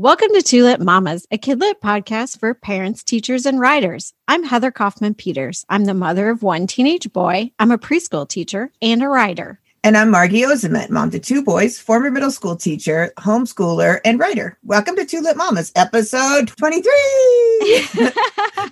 Welcome to Two Lit Mamas, a kidlit podcast for parents, teachers, and writers. I'm Heather Kaufman Peters. I'm the mother of one teenage boy. I'm a preschool teacher and a writer. And I'm Margie Ozimet, mom to two boys, former middle school teacher, homeschooler, and writer. Welcome to Two Lit Mamas, episode 23.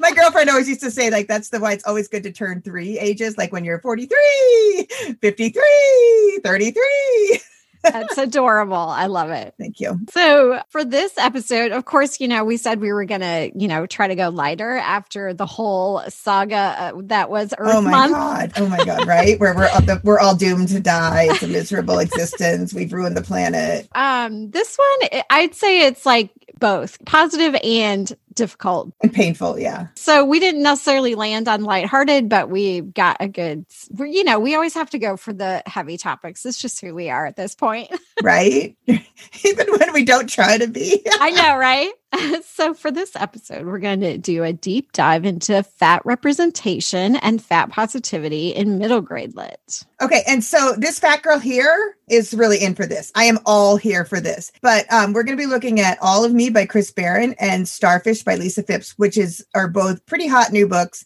My girlfriend always used to say, like, that's the why it's always good to turn three ages, like when you're 43, 53, 33. That's adorable. I love it. Thank you. So, for this episode, of course, you know, we said we were going to, you know, try to go lighter after the whole saga uh, that was Earth oh my Month. god! Oh my god! Right? Where we're all, the, we're all doomed to die. It's a miserable existence. We've ruined the planet. Um, this one, I'd say it's like both positive and difficult and painful. Yeah. So we didn't necessarily land on lighthearted, but we got a good, you know, we always have to go for the heavy topics. It's just who we are at this point. right. Even when we don't try to be. I know, right? so, for this episode, we're going to do a deep dive into fat representation and fat positivity in middle grade lit. Okay. And so, this fat girl here is really in for this. I am all here for this. But um, we're going to be looking at All of Me by Chris Baron and Starfish by Lisa Fipps, which is are both pretty hot new books.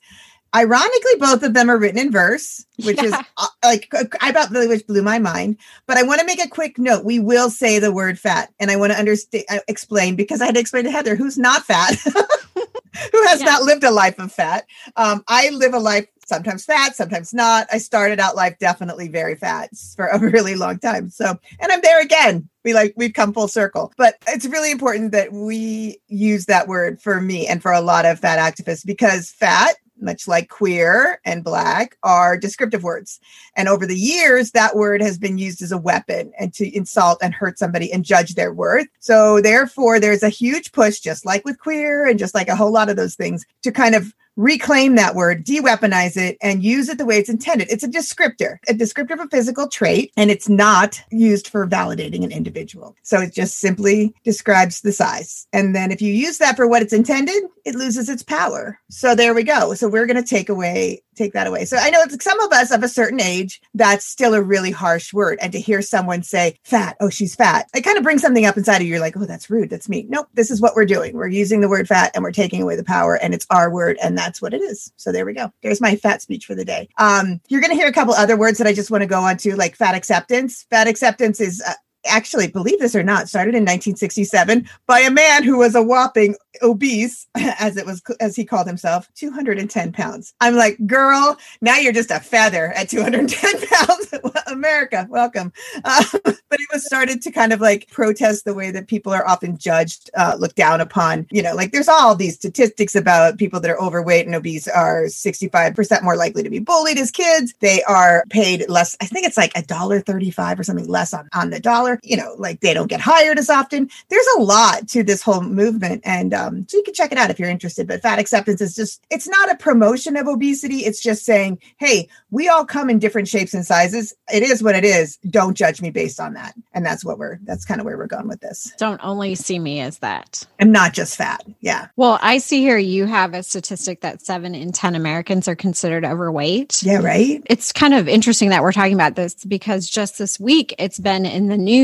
Ironically, both of them are written in verse, which yeah. is uh, like I about really which blew my mind. But I want to make a quick note. We will say the word fat, and I want to understand, uh, explain because I had to explain to Heather who's not fat, who has yeah. not lived a life of fat. Um, I live a life sometimes fat, sometimes not. I started out life definitely very fat for a really long time. So, and I'm there again. We like we've come full circle. But it's really important that we use that word for me and for a lot of fat activists because fat much like queer and black, are descriptive words. And over the years, that word has been used as a weapon and to insult and hurt somebody and judge their worth. So, therefore, there's a huge push, just like with queer and just like a whole lot of those things, to kind of reclaim that word, de-weaponize it, and use it the way it's intended. It's a descriptor, a descriptor of a physical trait, and it's not used for validating an individual. So it just simply describes the size. And then if you use that for what it's intended, it loses its power. So there we go. So we're going to take away take that away. So I know some of us of a certain age, that's still a really harsh word. And to hear someone say fat, oh, she's fat, it kind of brings something up inside of you. You're like, oh, that's rude. That's me. Nope. This is what we're doing. We're using the word fat and we're taking away the power and it's our word. And that's what it is. So there we go. There's my fat speech for the day. Um, you're going to hear a couple other words that I just want to go on to like fat acceptance. Fat acceptance is uh, actually, believe this or not, started in 1967 by a man who was a whopping obese, as it was, as he called himself, 210 pounds. I'm like, girl, now you're just a feather at 210 pounds. America, welcome. Uh, but it was started to kind of like protest the way that people are often judged, uh, looked down upon. You know, like there's all these statistics about people that are overweight and obese are 65% more likely to be bullied as kids. They are paid less. I think it's like a dollar 35 or something less on, on the dollar. You know, like they don't get hired as often. There's a lot to this whole movement. And um, so you can check it out if you're interested. But fat acceptance is just, it's not a promotion of obesity. It's just saying, hey, we all come in different shapes and sizes. It is what it is. Don't judge me based on that. And that's what we're, that's kind of where we're going with this. Don't only see me as that. I'm not just fat. Yeah. Well, I see here you have a statistic that seven in 10 Americans are considered overweight. Yeah, right. It's kind of interesting that we're talking about this because just this week it's been in the news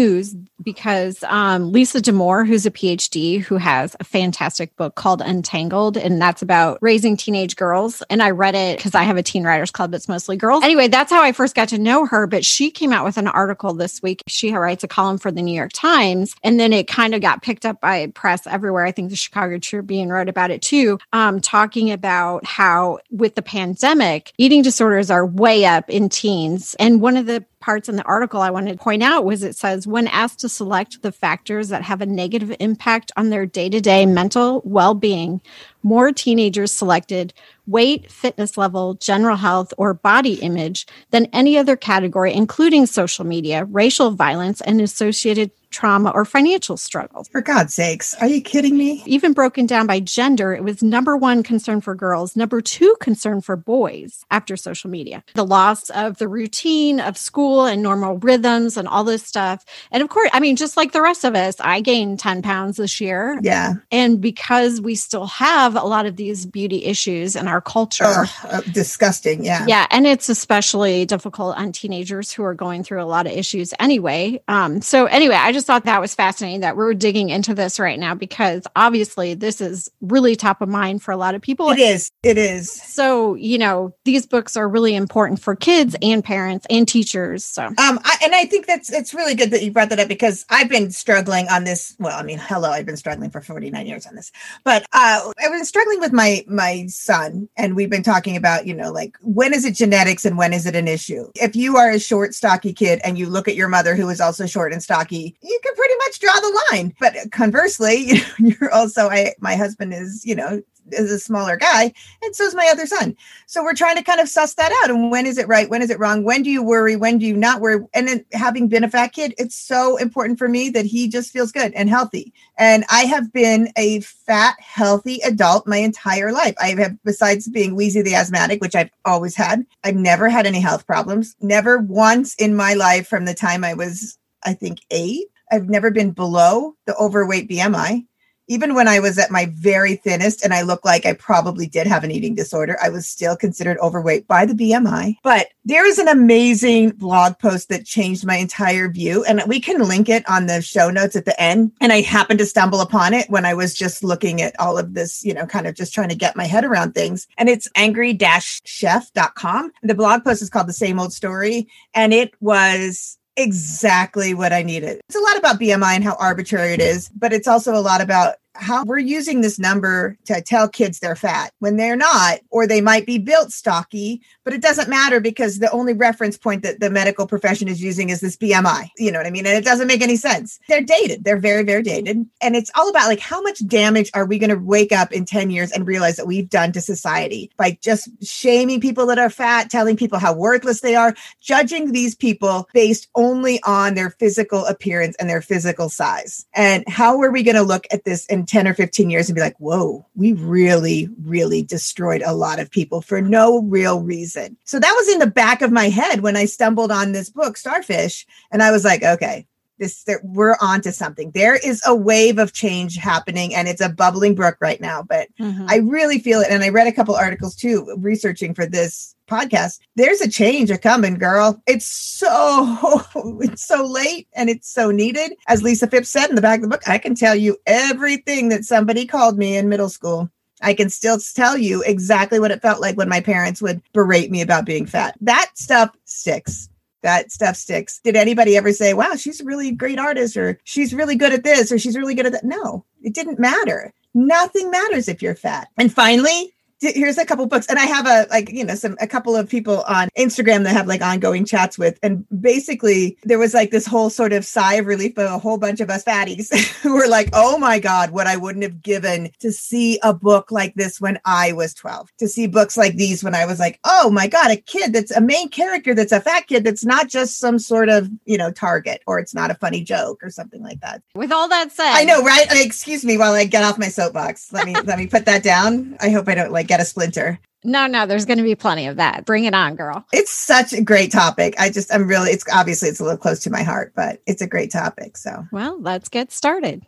because um, Lisa Damour, who's a PhD, who has a fantastic book called Untangled, and that's about raising teenage girls. And I read it because I have a teen writers club that's mostly girls. Anyway, that's how I first got to know her. But she came out with an article this week. She writes a column for the New York Times, and then it kind of got picked up by press everywhere. I think the Chicago Tribune wrote about it too, um, talking about how with the pandemic, eating disorders are way up in teens. And one of the parts in the article I wanted to point out was it says when asked to select the factors that have a negative impact on their day to day mental well being, more teenagers selected weight, fitness level, general health, or body image than any other category, including social media, racial violence, and associated trauma or financial struggles. For God's sakes, are you kidding me? Even broken down by gender, it was number one concern for girls, number two concern for boys after social media. The loss of the routine of school and normal rhythms and all this stuff. And of course, I mean, just like the rest of us, I gained 10 pounds this year. Yeah. And because we still have have a lot of these beauty issues in our culture. uh, disgusting. Yeah. Yeah. And it's especially difficult on teenagers who are going through a lot of issues anyway. Um, so, anyway, I just thought that was fascinating that we're digging into this right now because obviously this is really top of mind for a lot of people. It is. It is. So, you know, these books are really important for kids and parents and teachers. So, um, I, and I think that's it's really good that you brought that up because I've been struggling on this. Well, I mean, hello, I've been struggling for 49 years on this, but uh, I've been struggling with my my son, and we've been talking about, you know, like when is it genetics and when is it an issue? If you are a short, stocky kid and you look at your mother who is also short and stocky, you can pretty much draw the line. But conversely, you know, you're also I my husband is, you know, is a smaller guy, and so is my other son. So we're trying to kind of suss that out. And when is it right? When is it wrong? When do you worry? When do you not worry? And then having been a fat kid, it's so important for me that he just feels good and healthy. And I have been a fat, healthy adult my entire life. I have, besides being Wheezy the asthmatic, which I've always had, I've never had any health problems. Never once in my life from the time I was, I think, eight. I've never been below the overweight BMI even when I was at my very thinnest and I looked like I probably did have an eating disorder, I was still considered overweight by the BMI. But there is an amazing blog post that changed my entire view. And we can link it on the show notes at the end. And I happened to stumble upon it when I was just looking at all of this, you know, kind of just trying to get my head around things. And it's angry chef.com. The blog post is called The Same Old Story. And it was exactly what I needed. It's a lot about BMI and how arbitrary it is, but it's also a lot about how we're using this number to tell kids they're fat when they're not, or they might be built stocky, but it doesn't matter because the only reference point that the medical profession is using is this BMI. You know what I mean? And it doesn't make any sense. They're dated. They're very, very dated. And it's all about like how much damage are we going to wake up in 10 years and realize that we've done to society by just shaming people that are fat, telling people how worthless they are, judging these people based only on their physical appearance and their physical size. And how are we going to look at this and 10 or 15 years and be like, whoa, we really, really destroyed a lot of people for no real reason. So that was in the back of my head when I stumbled on this book, Starfish. And I was like, okay, this we're on to something there is a wave of change happening and it's a bubbling brook right now but mm-hmm. i really feel it and i read a couple articles too researching for this podcast there's a change a coming girl it's so it's so late and it's so needed as lisa fipps said in the back of the book i can tell you everything that somebody called me in middle school I can still tell you exactly what it felt like when my parents would berate me about being fat. That stuff sticks that stuff sticks. Did anybody ever say, wow, she's a really great artist or she's really good at this or she's really good at that? No, it didn't matter. Nothing matters if you're fat. And finally, here's a couple books and i have a like you know some a couple of people on instagram that have like ongoing chats with and basically there was like this whole sort of sigh of relief of a whole bunch of us fatties who were like oh my god what i wouldn't have given to see a book like this when i was 12 to see books like these when i was like oh my god a kid that's a main character that's a fat kid that's not just some sort of you know target or it's not a funny joke or something like that. With all that said i know right? Excuse me while i get off my soapbox. Let me let me put that down. I hope i don't like get a splinter. No, no, there's going to be plenty of that. Bring it on, girl. It's such a great topic. I just, I'm really, it's obviously it's a little close to my heart, but it's a great topic. So, well, let's get started.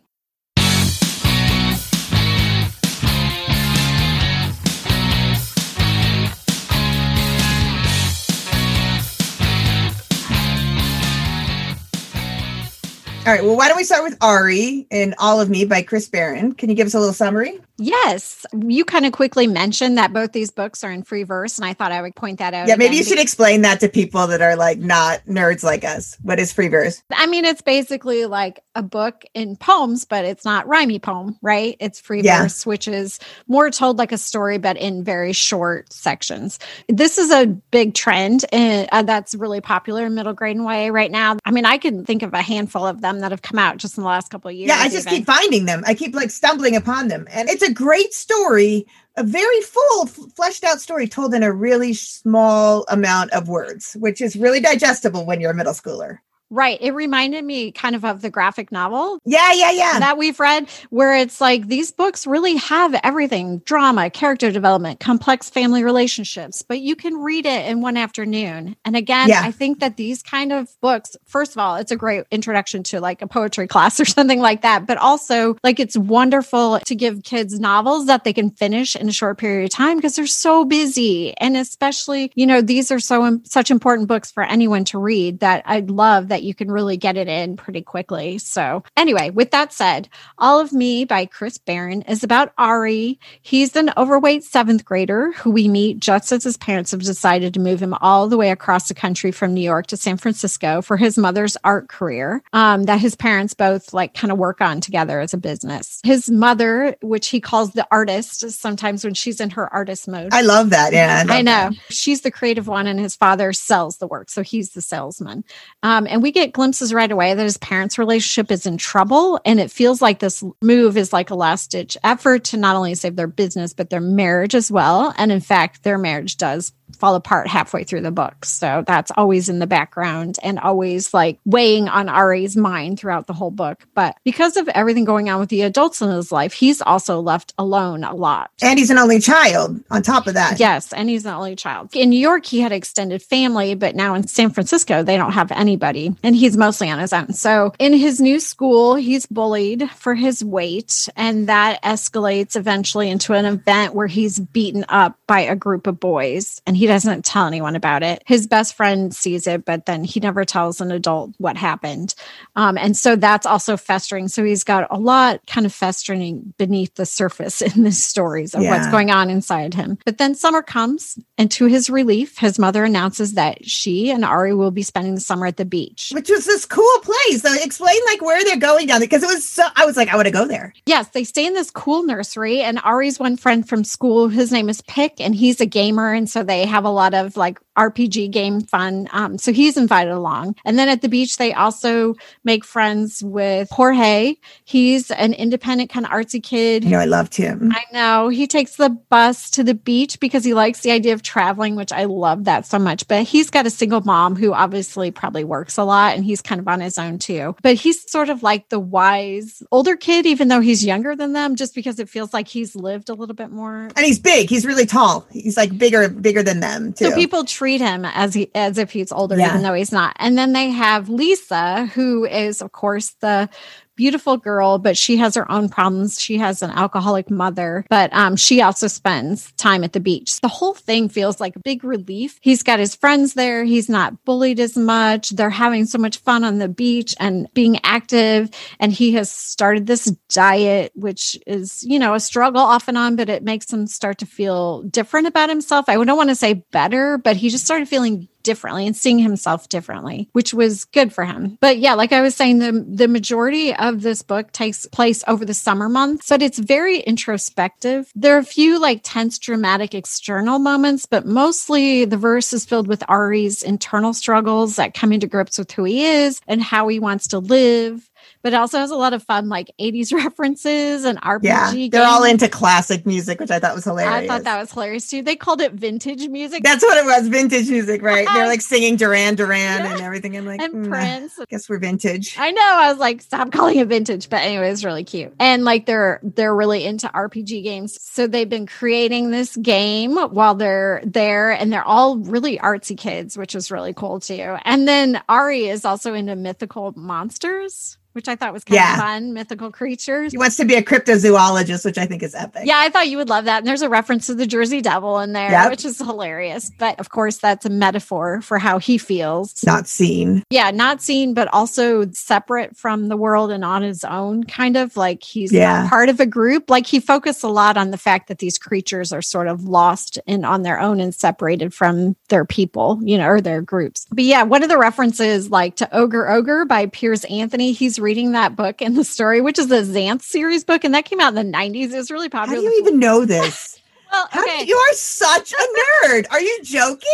All right. Well, why don't we start with Ari and All of Me by Chris Baron? Can you give us a little summary? Yes. You kind of quickly mentioned that both these books are in free verse, and I thought I would point that out. Yeah, maybe you should explain that to people that are like not nerds like us. What is free verse? I mean, it's basically like a book in poems, but it's not rhymey poem, right? It's free yeah. verse, which is more told like a story, but in very short sections. This is a big trend and uh, that's really popular in middle grade and YA right now. I mean, I can think of a handful of them that have come out just in the last couple of years. Yeah, I just even. keep finding them. I keep like stumbling upon them, and it's a great story, a very full, fleshed out story told in a really small amount of words, which is really digestible when you're a middle schooler. Right. It reminded me kind of of the graphic novel. Yeah, yeah, yeah. That we've read, where it's like these books really have everything drama, character development, complex family relationships, but you can read it in one afternoon. And again, yeah. I think that these kind of books, first of all, it's a great introduction to like a poetry class or something like that, but also like it's wonderful to give kids novels that they can finish in a short period of time because they're so busy. And especially, you know, these are so such important books for anyone to read that I'd love that you can really get it in pretty quickly. So, anyway, with that said, All of Me by Chris Baron is about Ari. He's an overweight seventh grader who we meet just as his parents have decided to move him all the way across the country from New York to San Francisco for his mother's art career um, that his parents both like kind of work on together as a business. His mother, which he calls the artist, sometimes when she's in her artist mode. I love that. Yeah. I, I know. That. She's the creative one, and his father sells the work. So he's the salesman. Um, and we get glimpses right away that his parents' relationship is in trouble. And it feels like this move is like a last ditch effort to not only save their business, but their marriage as well. And in fact, their marriage does fall apart halfway through the book. So that's always in the background and always like weighing on Ari's mind throughout the whole book. But because of everything going on with the adults in his life, he's also left alone a lot. And he's an only child on top of that. Yes. And he's an only child. In New York, he had extended family, but now in San Francisco, they don't have anybody and he's mostly on his own. So in his new school, he's bullied for his weight and that escalates eventually into an event where he's beaten up by a group of boys and he doesn't tell anyone about it. His best friend sees it, but then he never tells an adult what happened. Um, and so that's also festering. So he's got a lot kind of festering beneath the surface in the stories of yeah. what's going on inside him. But then summer comes, and to his relief, his mother announces that she and Ari will be spending the summer at the beach, which was this cool place. So explain like where they're going down there because it was so. I was like, I want to go there. Yes, they stay in this cool nursery, and Ari's one friend from school. His name is Pick, and he's a gamer, and so they have a lot of like RPG game fun. Um, so he's invited along. And then at the beach, they also make friends with Jorge. He's an independent kind of artsy kid. You know, I loved him. I know. He takes the bus to the beach because he likes the idea of traveling, which I love that so much. But he's got a single mom who obviously probably works a lot and he's kind of on his own too. But he's sort of like the wise older kid, even though he's younger than them, just because it feels like he's lived a little bit more. And he's big. He's really tall. He's like bigger, bigger than them too. So people treat him as he as if he's older, yeah. even though he's not. And then they have Lisa, who is, of course, the beautiful girl, but she has her own problems. She has an alcoholic mother, but um, she also spends time at the beach. The whole thing feels like a big relief. He's got his friends there. He's not bullied as much. They're having so much fun on the beach and being active. And he has started this diet, which is, you know, a struggle off and on, but it makes him start to feel different about himself. I don't want to say better, but he just started feeling differently and seeing himself differently, which was good for him. But yeah, like I was saying, the, the majority of this book takes place over the summer months, but it's very introspective. There are a few like tense, dramatic external moments, but mostly the verse is filled with Ari's internal struggles that coming to grips with who he is and how he wants to live but it also has a lot of fun like 80s references and RPG. Yeah, they're games. all into classic music, which I thought was hilarious. I thought that was hilarious too. They called it vintage music. That's what it was, vintage music, right? they're like singing Duran Duran yeah. and everything. I'm like, and mm, Prince. I guess we're vintage. I know. I was like, stop calling it vintage, but anyway, it's really cute. And like they're they're really into RPG games, so they've been creating this game while they're there, and they're all really artsy kids, which is really cool too. And then Ari is also into mythical monsters which I thought was kind yeah. of fun. Mythical creatures. He wants to be a cryptozoologist, which I think is epic. Yeah, I thought you would love that. And there's a reference to the Jersey Devil in there, yep. which is hilarious. But of course, that's a metaphor for how he feels. Not seen. Yeah, not seen, but also separate from the world and on his own, kind of like he's yeah. part of a group. Like he focused a lot on the fact that these creatures are sort of lost and on their own and separated from their people, you know, or their groups. But yeah, one of the references like to Ogre Ogre by Piers Anthony, he's reading that book and the story, which is the Xanth series book, and that came out in the 90s. It was really popular. How do you even know this? well, okay. you are such a nerd. Are you joking?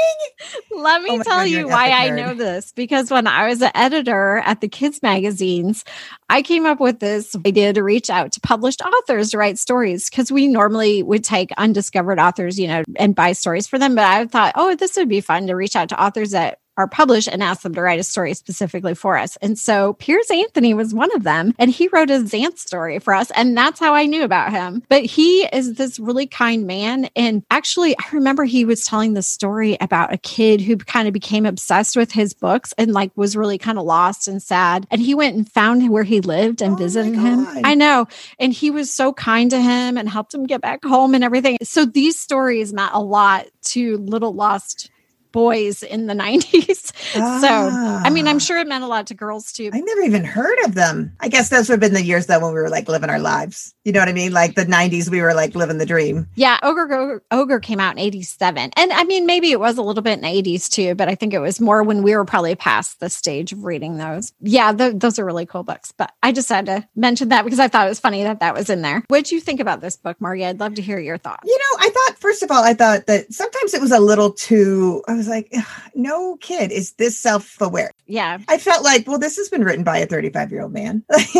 Let me oh tell God, you why I know this. Because when I was an editor at the kids magazines, I came up with this idea to reach out to published authors to write stories because we normally would take undiscovered authors, you know, and buy stories for them. But I thought, oh, this would be fun to reach out to authors that are published and ask them to write a story specifically for us. And so Piers Anthony was one of them, and he wrote a Xanth story for us. And that's how I knew about him. But he is this really kind man. And actually, I remember he was telling the story about a kid who kind of became obsessed with his books and like was really kind of lost and sad. And he went and found where he lived and Oh visited him. I know. And he was so kind to him and helped him get back home and everything. So these stories meant a lot to little lost boys in the 90s. So, I mean, I'm Ah. sure it meant a lot to girls too. I never even heard of them. I guess those would have been the years though when we were like living our lives. You know what I mean? Like the 90s, we were like living the dream. Yeah, Ogre Ogre, Ogre came out in 87. And I mean, maybe it was a little bit in the 80s too, but I think it was more when we were probably past the stage of reading those. Yeah, th- those are really cool books. But I just had to mention that because I thought it was funny that that was in there. What did you think about this book, Margie? I'd love to hear your thoughts. You know, I thought, first of all, I thought that sometimes it was a little too, I was like, no kid is this self aware. Yeah. I felt like, well, this has been written by a 35 year old man.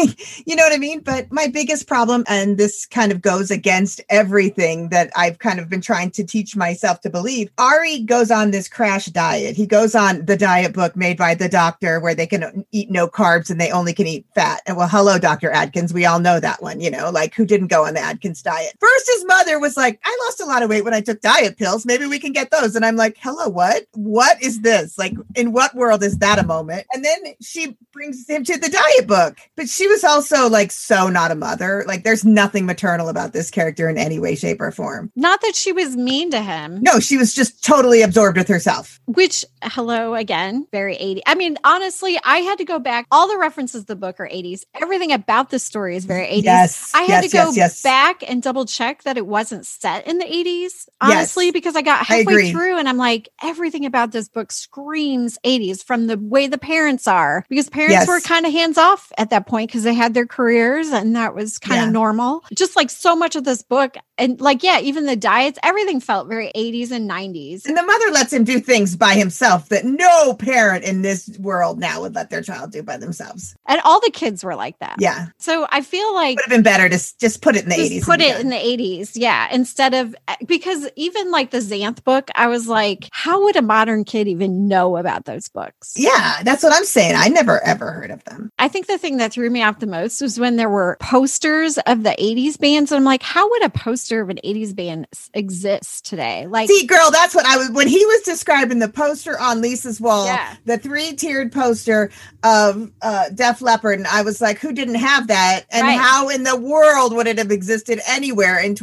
you know what I mean? But my biggest problem, and this kind of goes against everything that I've kind of been trying to teach myself to believe. Ari goes on this crash diet. He goes on the diet book made by the doctor where they can eat no carbs and they only can eat fat. And well, hello, Dr. Atkins. We all know that one, you know, like who didn't go on the Atkins diet? First, his mother was like, I lost a lot of weight when I took diet pills. Maybe we can get those. And I'm like, hello, what? What is this? Like, in what world is that a moment? And then she brings him to the diet book. But she was also like so not a mother. Like, there's nothing maternal about this character in any way, shape, or form. Not that she was mean to him, No, she was just totally absorbed with herself. which, hello again, very 80. I mean, honestly, I had to go back. All the references to the book are 80s. Everything about the story is very 80s. Yes. I had yes, to go yes, yes. back and double check that it wasn't set in the 80s, honestly, because I got halfway agree. through and I'm like, everything about this book screams 80s from the way the parents are, because parents Yes. were kind of hands off at that point because they had their careers and that was kind of Yeah. normal. Just like so much of this book, and like, yeah, even the diets, everything felt very 80s and 90s. And the mother lets him do things by himself that no parent in this world now would let their child do by themselves. And all the kids were like that. Yeah. So I feel like Would have been better to just put it in the just 80s. put it done. in the 80s yeah instead of eh, because even like the xanth book i was like how would a modern kid even know about those books Yeah, that's what I'm saying. I never ever heard of them. i think the thing that threw me off the most was when there were posters of the 80s bands and i'm like how would a poster of an 80s band exist today like See, girl, that's what I was when he was describing the poster on Lisa's wall, Yeah. the three-tiered poster of uh Def Leppard, and I was like, who didn't have that? And Right. how in the world would it have existed anywhere in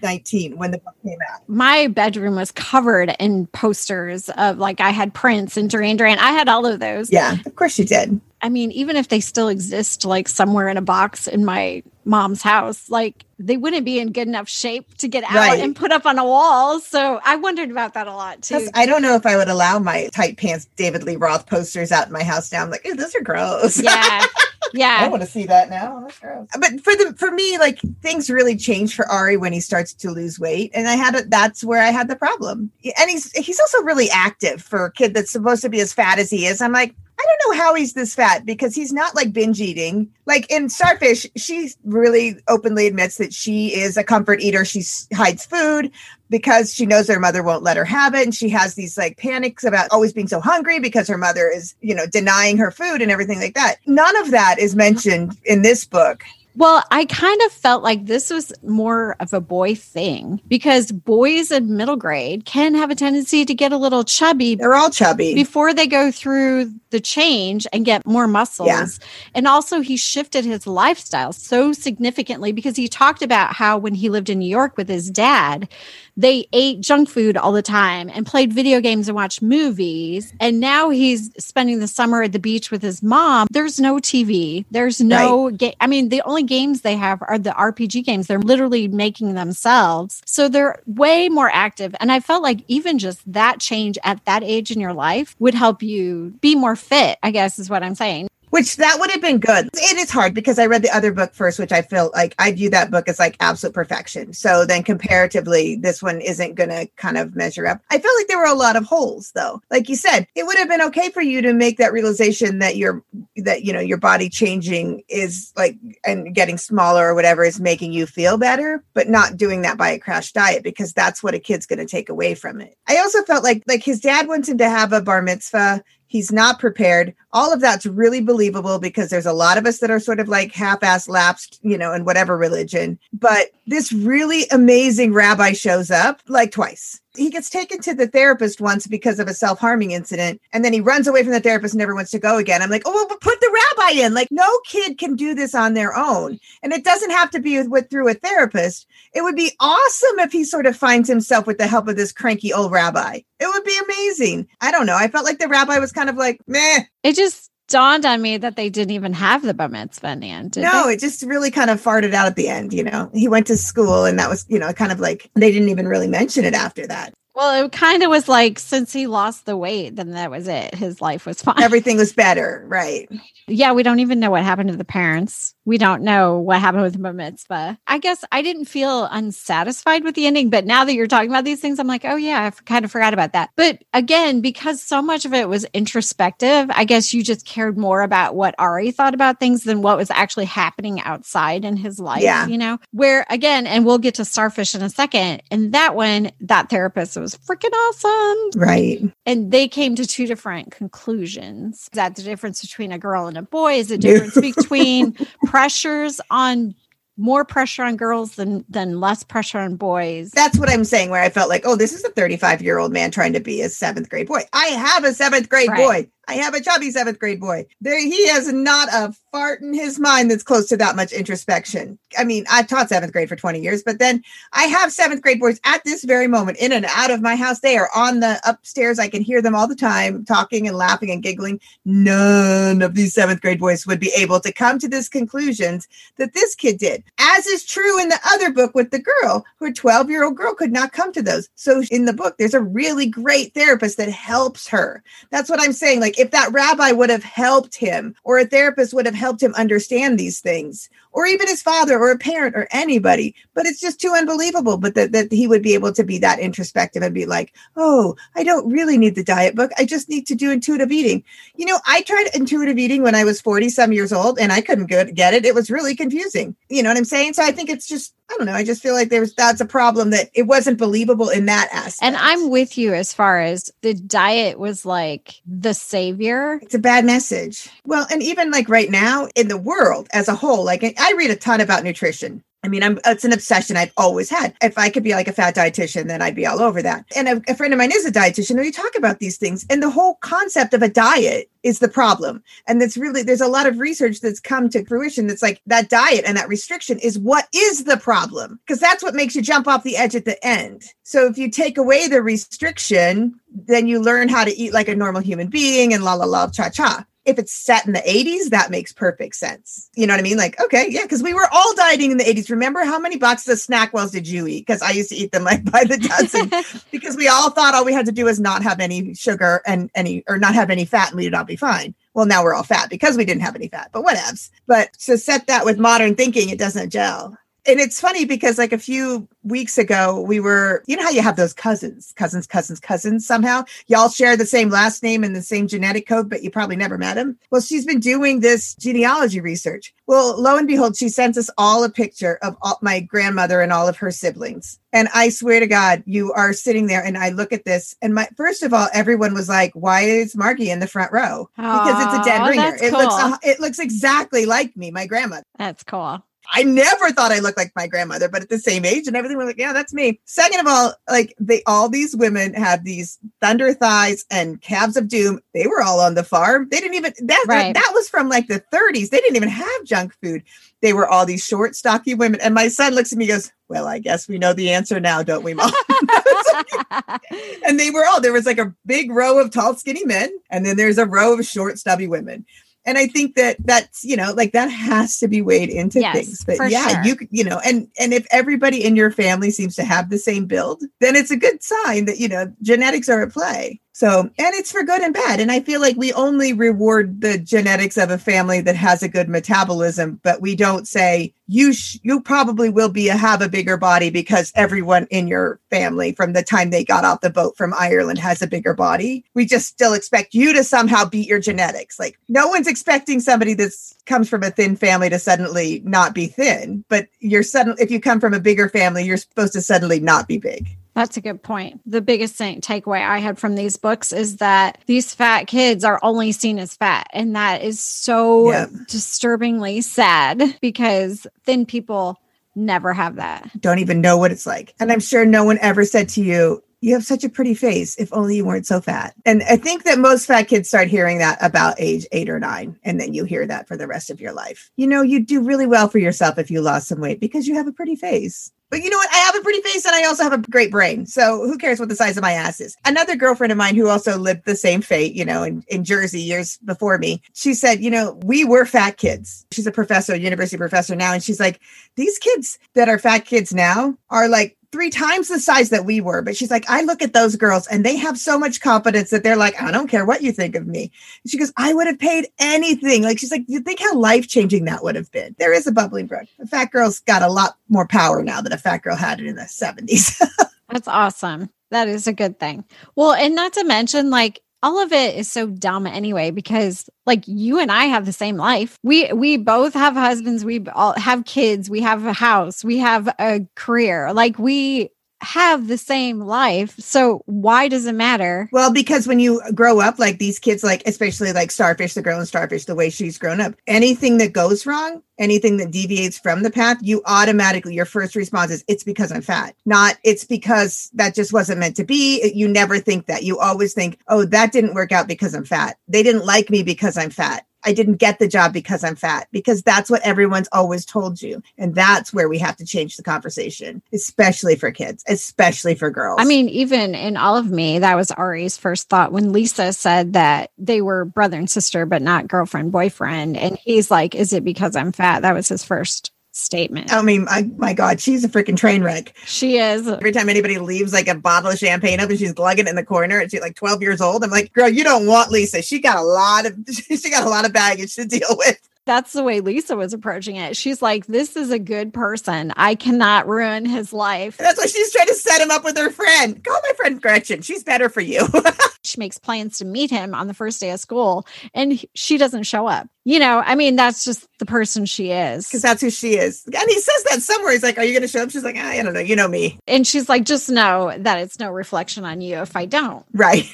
2019 when the book came out? my bedroom was covered in posters of like i had prince and duran duran i had all of those Yeah, of course you did. I mean, even if they still exist, like somewhere in a box in my mom's house, like they wouldn't be in good enough shape to get out Right. and put up on a wall. So I wondered about that a lot too. Plus, I don't know if I would allow my tight pants David Lee Roth posters out in my house now. I'm like, those are gross. yeah. I want to see that now. That's gross. But for the for me, like things really change for Ari when he starts to lose weight, and I had a, that's where I had the problem. And he's he's also really active for a kid that's supposed to be as fat as he is. I'm like. I don't know how he's this fat because he's not like binge eating. Like in Starfish, she really openly admits that she is a comfort eater. She hides food because she knows her mother won't let her have it. And she has these like panics about always being so hungry because her mother is, you know, denying her food and everything like that. None of that is mentioned in this book. Well, I kind of felt like this was more of a boy thing because boys in middle grade can have a tendency to get a little chubby They're all chubby. before they go through the change and get more muscles. Yeah. And also, he shifted his lifestyle so significantly because he talked about how when he lived in New York with his dad, they ate junk food all the time and played video games and watched movies. And now he's spending the summer at the beach with his mom. There's no TV. There's no game. I mean, the only games they have are the RPG games. They're literally making themselves. So they're way more active. And I felt like even just that change at that age in your life would help you be more fit, I guess is what I'm saying. Which that would have been good. It is hard because I read the other book first, which I feel like I view that book as like absolute perfection. So then comparatively, this one isn't going to kind of measure up. I felt like there were a lot of holes though. Like you said, it would have been okay for you to make that realization that your that you know your body changing is like and getting smaller or whatever is making you feel better, but not doing that by a crash diet because that's what a kid's going to take away from it. I also felt like like his dad wants him to have a bar mitzvah He's not prepared. All of that's really believable because there's a lot of us that are sort of like half ass lapsed, you know, in whatever religion. But this really amazing rabbi shows up like twice he gets taken to the therapist once because of a self-harming incident and then he runs away from the therapist and never wants to go again. I'm like oh well, put the rabbi in. Like no kid can do this on their own and it doesn't have to be with, with through a therapist. It would be awesome if he sort of finds himself with the help of this cranky old rabbi. It would be amazing. I don't know. I felt like the rabbi was kind of like meh. It just dawned on me that they didn't even have the bar mitzvah in the end. no, they? it just really kind of farted out at the end. You know, he went to school, and that was, you know, kind of like they didn't even really mention it after that. Well, it kind of was like since he lost the weight, then that was it. His life was fine. Everything was better, right? Yeah, we don't even know what happened to the parents. We don't know what happened with the mitzvah. I guess I didn't feel unsatisfied with the ending, but now that you're talking about these things, I'm like, oh yeah, I kind of forgot about that. But again, because so much of it was introspective, I guess you just cared more about what Ari thought about things than what was actually happening outside in his life. Yeah. You know, where again, and we'll get to Starfish in a second. And that one, that therapist was freaking awesome. Right. And they came to two different conclusions that the difference between a girl and a boy is the difference between pressures on more pressure on girls than than less pressure on boys. That's what I'm saying. Where I felt like, oh, this is a 35 year old man trying to be a seventh grade boy. I have a seventh grade Right. boy. I have a chubby seventh grade boy. There, he has not a fart in his mind that's close to that much introspection. I mean, I taught seventh grade for 20 years, but then I have seventh grade boys at this very moment in and out of my house. They are on the upstairs. I can hear them all the time talking and laughing and giggling. None of these seventh grade boys would be able to come to this conclusions that this kid did, as is true in the other book with the girl, who a 12 year old girl could not come to those. So in the book, there's a really great therapist that helps her. That's what I'm saying. Like, if that rabbi would have helped him, or a therapist would have helped him understand these things, or even his father, or a parent, or anybody, but it's just too unbelievable. But that, that he would be able to be that introspective and be like, oh, I don't really need the diet book. I just need to do intuitive eating. You know, I tried intuitive eating when I was 40 some years old and I couldn't get get it. It was really confusing. You know what I'm saying? So I think it's just, I don't know. I just feel like there's that's a problem that it wasn't believable in that aspect. And I'm with you as far as the diet was like the savior. it's a bad message. Well, and even like right now in the world as a whole, like I read a ton about nutrition. I mean, I'm it's an obsession I've always had. If I could be like a fat dietitian, then I'd be all over that. And a, a friend of mine is a dietitian, and we talk about these things. And the whole concept of a diet is the problem. And that's really there's a lot of research that's come to fruition that's like that diet and that restriction is what is the problem because that's what makes you jump off the edge at the end. So if you take away the restriction, then you learn how to eat like a normal human being and la la la cha cha. If it's set in the 80s, that makes perfect sense. You know what I mean? Like, okay, yeah, because we were all dieting in the 80s. Remember how many boxes of SnackWells did you eat? Because I used to eat them like by the dozen because we all thought all we had to do was not have any sugar and any or not have any fat and we'd all be fine. Well, now we're all fat because we didn't have any fat, but whatevs. But to set that with modern thinking, it doesn't gel. And it's funny because like a few weeks ago, we were, you know how you have those cousins, cousins, cousins, cousins somehow. Y'all share the same last name and the same genetic code, but you probably never met him. Well, she's been doing this genealogy research. Well, lo and behold, she sends us all a picture of all, my grandmother and all of her siblings. And I swear to God, you are sitting there and I look at this. And my first of all, everyone was like, why is Margie in the front row? Because it's a dead ringer. It looks it looks exactly like me, my grandmother. That's cool. I never thought I looked like my grandmother, but at the same age and everything, we're like, yeah, that's me. Second of all, like they all these women have these thunder thighs and calves of doom. They were all on the farm. They didn't even that Right. that was from like the 30s. They didn't even have junk food. They were all these short, stocky women. And my son looks at me and goes, Well, I guess we know the answer now, don't we, mom? and they were all there was like a big row of tall, skinny men, and then there's a row of short, stubby women. And I think that that's you know like that has to be weighed into Yes, things. But yeah, sure. you you know, and and if everybody in your family seems to have the same build, then it's a good sign that you know genetics are at play. So, and it's for good and bad. And I feel like we only reward the genetics of a family that has a good metabolism, but we don't say you sh- you probably will be a, have a bigger body because everyone in your family from the time they got off the boat from Ireland has a bigger body. We just still expect you to somehow beat your genetics. Like no one's expecting somebody that comes from a thin family to suddenly not be thin, but you're suddenly if you come from a bigger family, you're supposed to suddenly not be big. That's a good point. The biggest thing takeaway I had from these books is that these fat kids are only seen as fat. And that is so Yep. disturbingly sad because thin people never have that. Don't even know what it's like. And I'm sure no one ever said to you, you have such a pretty face if only you weren't so fat. And I think that most fat kids start hearing that about age eight or nine. And then you hear that for the rest of your life. You know, you do really well for yourself if you lost some weight because you have a pretty face. But you know what? I have a pretty face and I also have a great brain. So who cares what the size of my ass is? Another girlfriend of mine who also lived the same fate, you know, in, in Jersey years before me, she said, you know, we were fat kids. She's a professor, university professor now. And she's like, these kids that are fat kids now are like three times the size that we were. But she's like, I look at those girls and they have so much confidence that they're like, I don't care what you think of me. And she goes, I would have paid anything. Like she's like, you think how life changing that would have been? There is a bubbling brook. A fat girl's got a lot more power now than a fat girl had in the 70s. That's awesome. That is a good thing. Well, and not to mention, like, all of it is so dumb anyway because like you and I have the same life. We we both have husbands, we all have kids, we have a house, we have a career. Like we have the same life. So why does it matter? Well, because when you grow up, like these kids, like especially like Starfish, the girl in Starfish, the way she's grown up, anything that goes wrong, anything that deviates from the path, you automatically, your first response is, it's because I'm fat, not it's because that just wasn't meant to be. You never think that. You always think, oh, that didn't work out because I'm fat. They didn't like me because I'm fat. I didn't get the job because I'm fat, because that's what everyone's always told you. And that's where we have to change the conversation, especially for kids, especially for girls. I mean, even in all of me, that was Ari's first thought when Lisa said that they were brother and sister, but not girlfriend, boyfriend. And he's like, Is it because I'm fat? That was his first statement. I mean, I, my God, she's a freaking train wreck. She is. Every time anybody leaves like a bottle of champagne up and she's glugging it in the corner and she's like 12 years old, I'm like, girl, you don't want Lisa. She got a lot of she got a lot of baggage to deal with. That's the way Lisa was approaching it. She's like, This is a good person. I cannot ruin his life. And that's why she's trying to set him up with her friend. Call my friend Gretchen. She's better for you. She makes plans to meet him on the first day of school and she doesn't show up. You know, I mean, that's just the person she is. Because that's who she is. And he says that somewhere. He's like, Are you gonna show up? She's like, "Ah, I don't know. You know me. And she's like, Just know that it's no reflection on you if I don't. Right.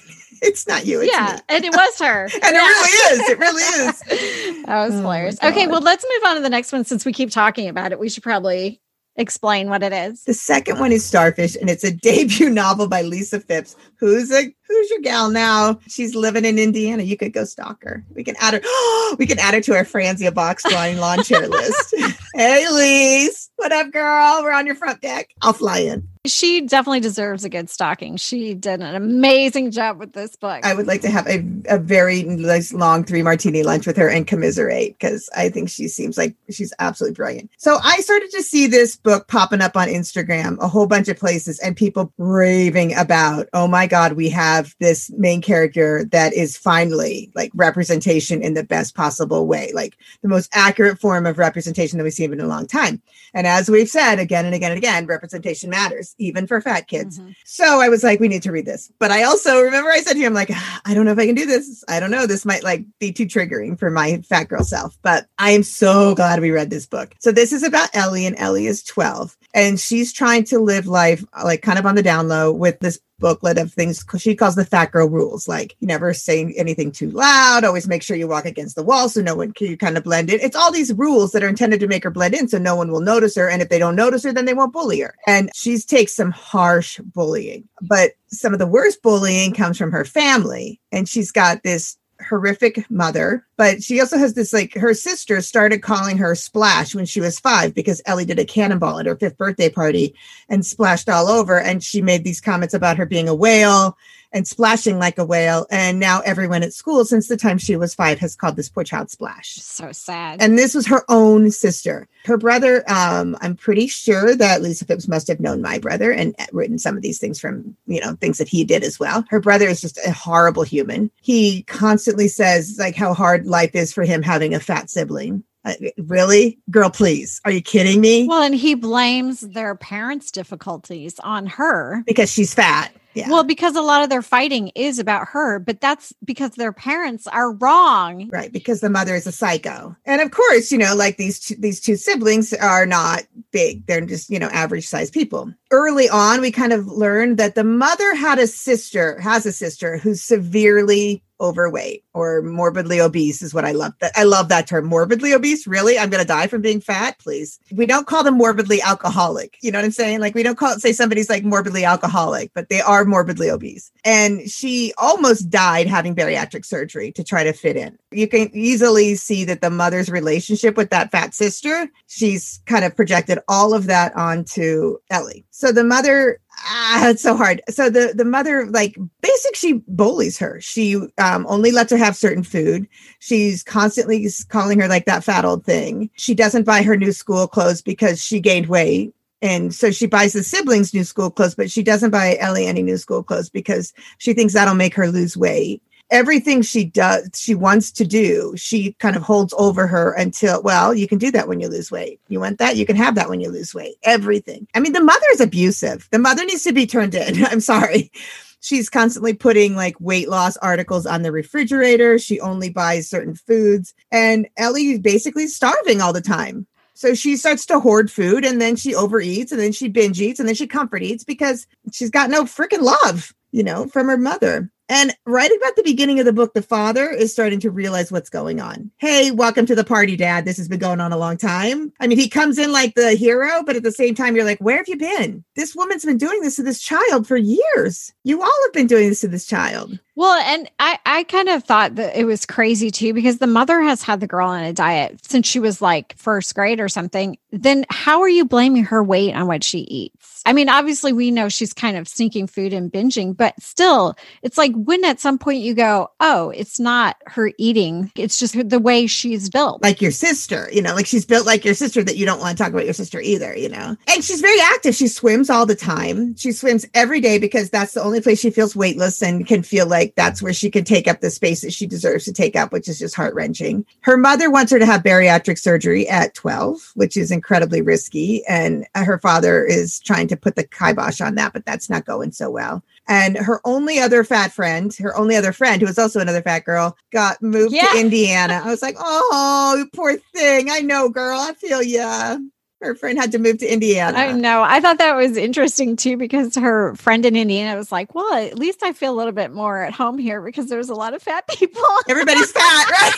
It's not you. It's yeah. me. And it was her. And Yeah. it really is. It really is. that was Oh hilarious. Okay, well, let's move on to the next one since we keep talking about it. We should probably explain what it is. The second one is Starfish, and it's a debut novel by Lisa Fipps, who's a who's your gal now. She's living in Indiana. You could go stalk her. We can add her. we can add her to our Franzia box drawing lawn chair list. hey, Lise, what up, girl? We're on your front deck. I'll fly in. She definitely deserves a good stocking. She did an amazing job with this book. I would like to have a, a very nice long three martini lunch with her and commiserate because I think she seems like she's absolutely brilliant. So I started to see this book popping up on Instagram, a whole bunch of places, and people raving about, oh my God, we have this main character that is finally like representation in the best possible way, like the most accurate form of representation that we've seen in a long time. And as we've said again and again and again, representation matters, even for fat kids. Mhm. So I was like, we need to read this. But I also remember I said to him, like, "Ah, I don't know if I can do this. I don't know. This might like be too triggering for my fat girl self. But I am so glad we read this book. So this is about Ellie, and Ellie is 12. And she's trying to live life like kind of on the down low with this booklet of things. She calls the fat girl rules like you never say anything too loud always make sure you walk against the wall so no one can you kind of blend in. It's all these rules that are intended to make her blend in so no one will notice her and if they don't notice her then they won't bully her. And she's takes some harsh bullying but some of the worst bullying comes from her family and she's got this horrific mother but she also has this like her sister started calling her splash when she was five because ellie did a cannonball at her fifth birthday party and splashed all over. And she made these comments about her being a whale and splashing like a whale. And now everyone at school, since the time she was five, has called this poor child Splash. So sad. And this was her own sister. Her brother, um, I'm pretty sure that Lisa Fipps must have known my brother and written some of these things from, you know, things that he did as well. Her brother is just a horrible human. He constantly says, like, how hard life is for him having a fat sibling. Uh, really? Girl, please. Are you kidding me? well, and he blames their parents' difficulties on her. because she's fat. Yeah. Well, because a lot of their fighting is about her, but that's because their parents are wrong. right because the mother is a psycho and of course you know like these two, these two siblings are not big they're just you know average sized people early on, we kind of learned that the mother had a sister, has a sister who's severely overweight or morbidly obese is what I love. That I love that term. Morbidly obese. Really? I'm going to die from being fat? Please. We don't call them morbidly alcoholic. You know what I'm saying? Like we don't call it, say somebody's like morbidly alcoholic, but they are morbidly obese. And she almost died having bariatric surgery to try to fit in. You can easily see that the mother's relationship with that fat sister, she's kind of projected all of that onto Ellie. So the mother ah, it's so hard. So the the mother, like, basic, she bullies her. She um, only lets her have certain food. She's constantly calling her like that fat old thing. She doesn't buy her new school clothes because she gained weight. And so she buys the siblings new school clothes, but she doesn't buy Ellie any new school clothes because she thinks that'll make her lose weight. Everything she does she wants to do she kind of holds over her until well you can do that when you lose weight. You want that? You can have that when you lose weight. Everything. I mean the mother is abusive. The mother needs to be turned in. I'm sorry. She's constantly putting like weight loss articles on the refrigerator. She only buys certain foods. And ellie is basically starving all the time so she starts to hoard food and then she overeats and then she binge eats and then she comfort eats because she's got no freaking love you know from her mother and right about the beginning of the book, the father is starting to realize what's going on. Hey, welcome to the party, dad. This has been going on a long time. I mean, he comes in like the hero, but at the same time, you're like, where have you been? This woman's been doing this to this child for years. You all have been doing this to this child. Well, and I, I kind of thought that it was crazy too, because the mother has had the girl on a diet since she was like first grade or something. Then how are you blaming her weight on what she eats? I mean, obviously, we know she's kind of sneaking food and binging, but still, it's like when at some point you go, oh, it's not her eating, it's just the way she's built. Like your sister, you know, like she's built like your sister that you don't want to talk about your sister either, you know. And she's very active. She swims all the time. She swims every day because that's the only place she feels weightless and can feel like that's where she can take up the space that she deserves to take up, which is just heart wrenching. Her mother wants her to have bariatric surgery at 12, which is incredibly risky. And her father is trying to to put the kibosh on that, but that's not going so well. And her only other fat friend, her only other friend, who was also another fat girl, got moved yeah. to Indiana. I was like, oh, poor thing. I know, girl. I feel ya. Her friend had to move to Indiana. I know. I thought that was interesting too because her friend in Indiana was like, well, at least I feel a little bit more at home here because there's a lot of fat people. Everybody's fat, right?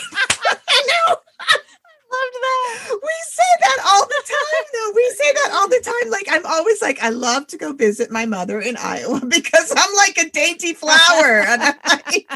Loved that. We say that all the time, though. We say that all the time. Like, I'm always like, I love to go visit my mother in Iowa because I'm like a dainty flower. and I'm like,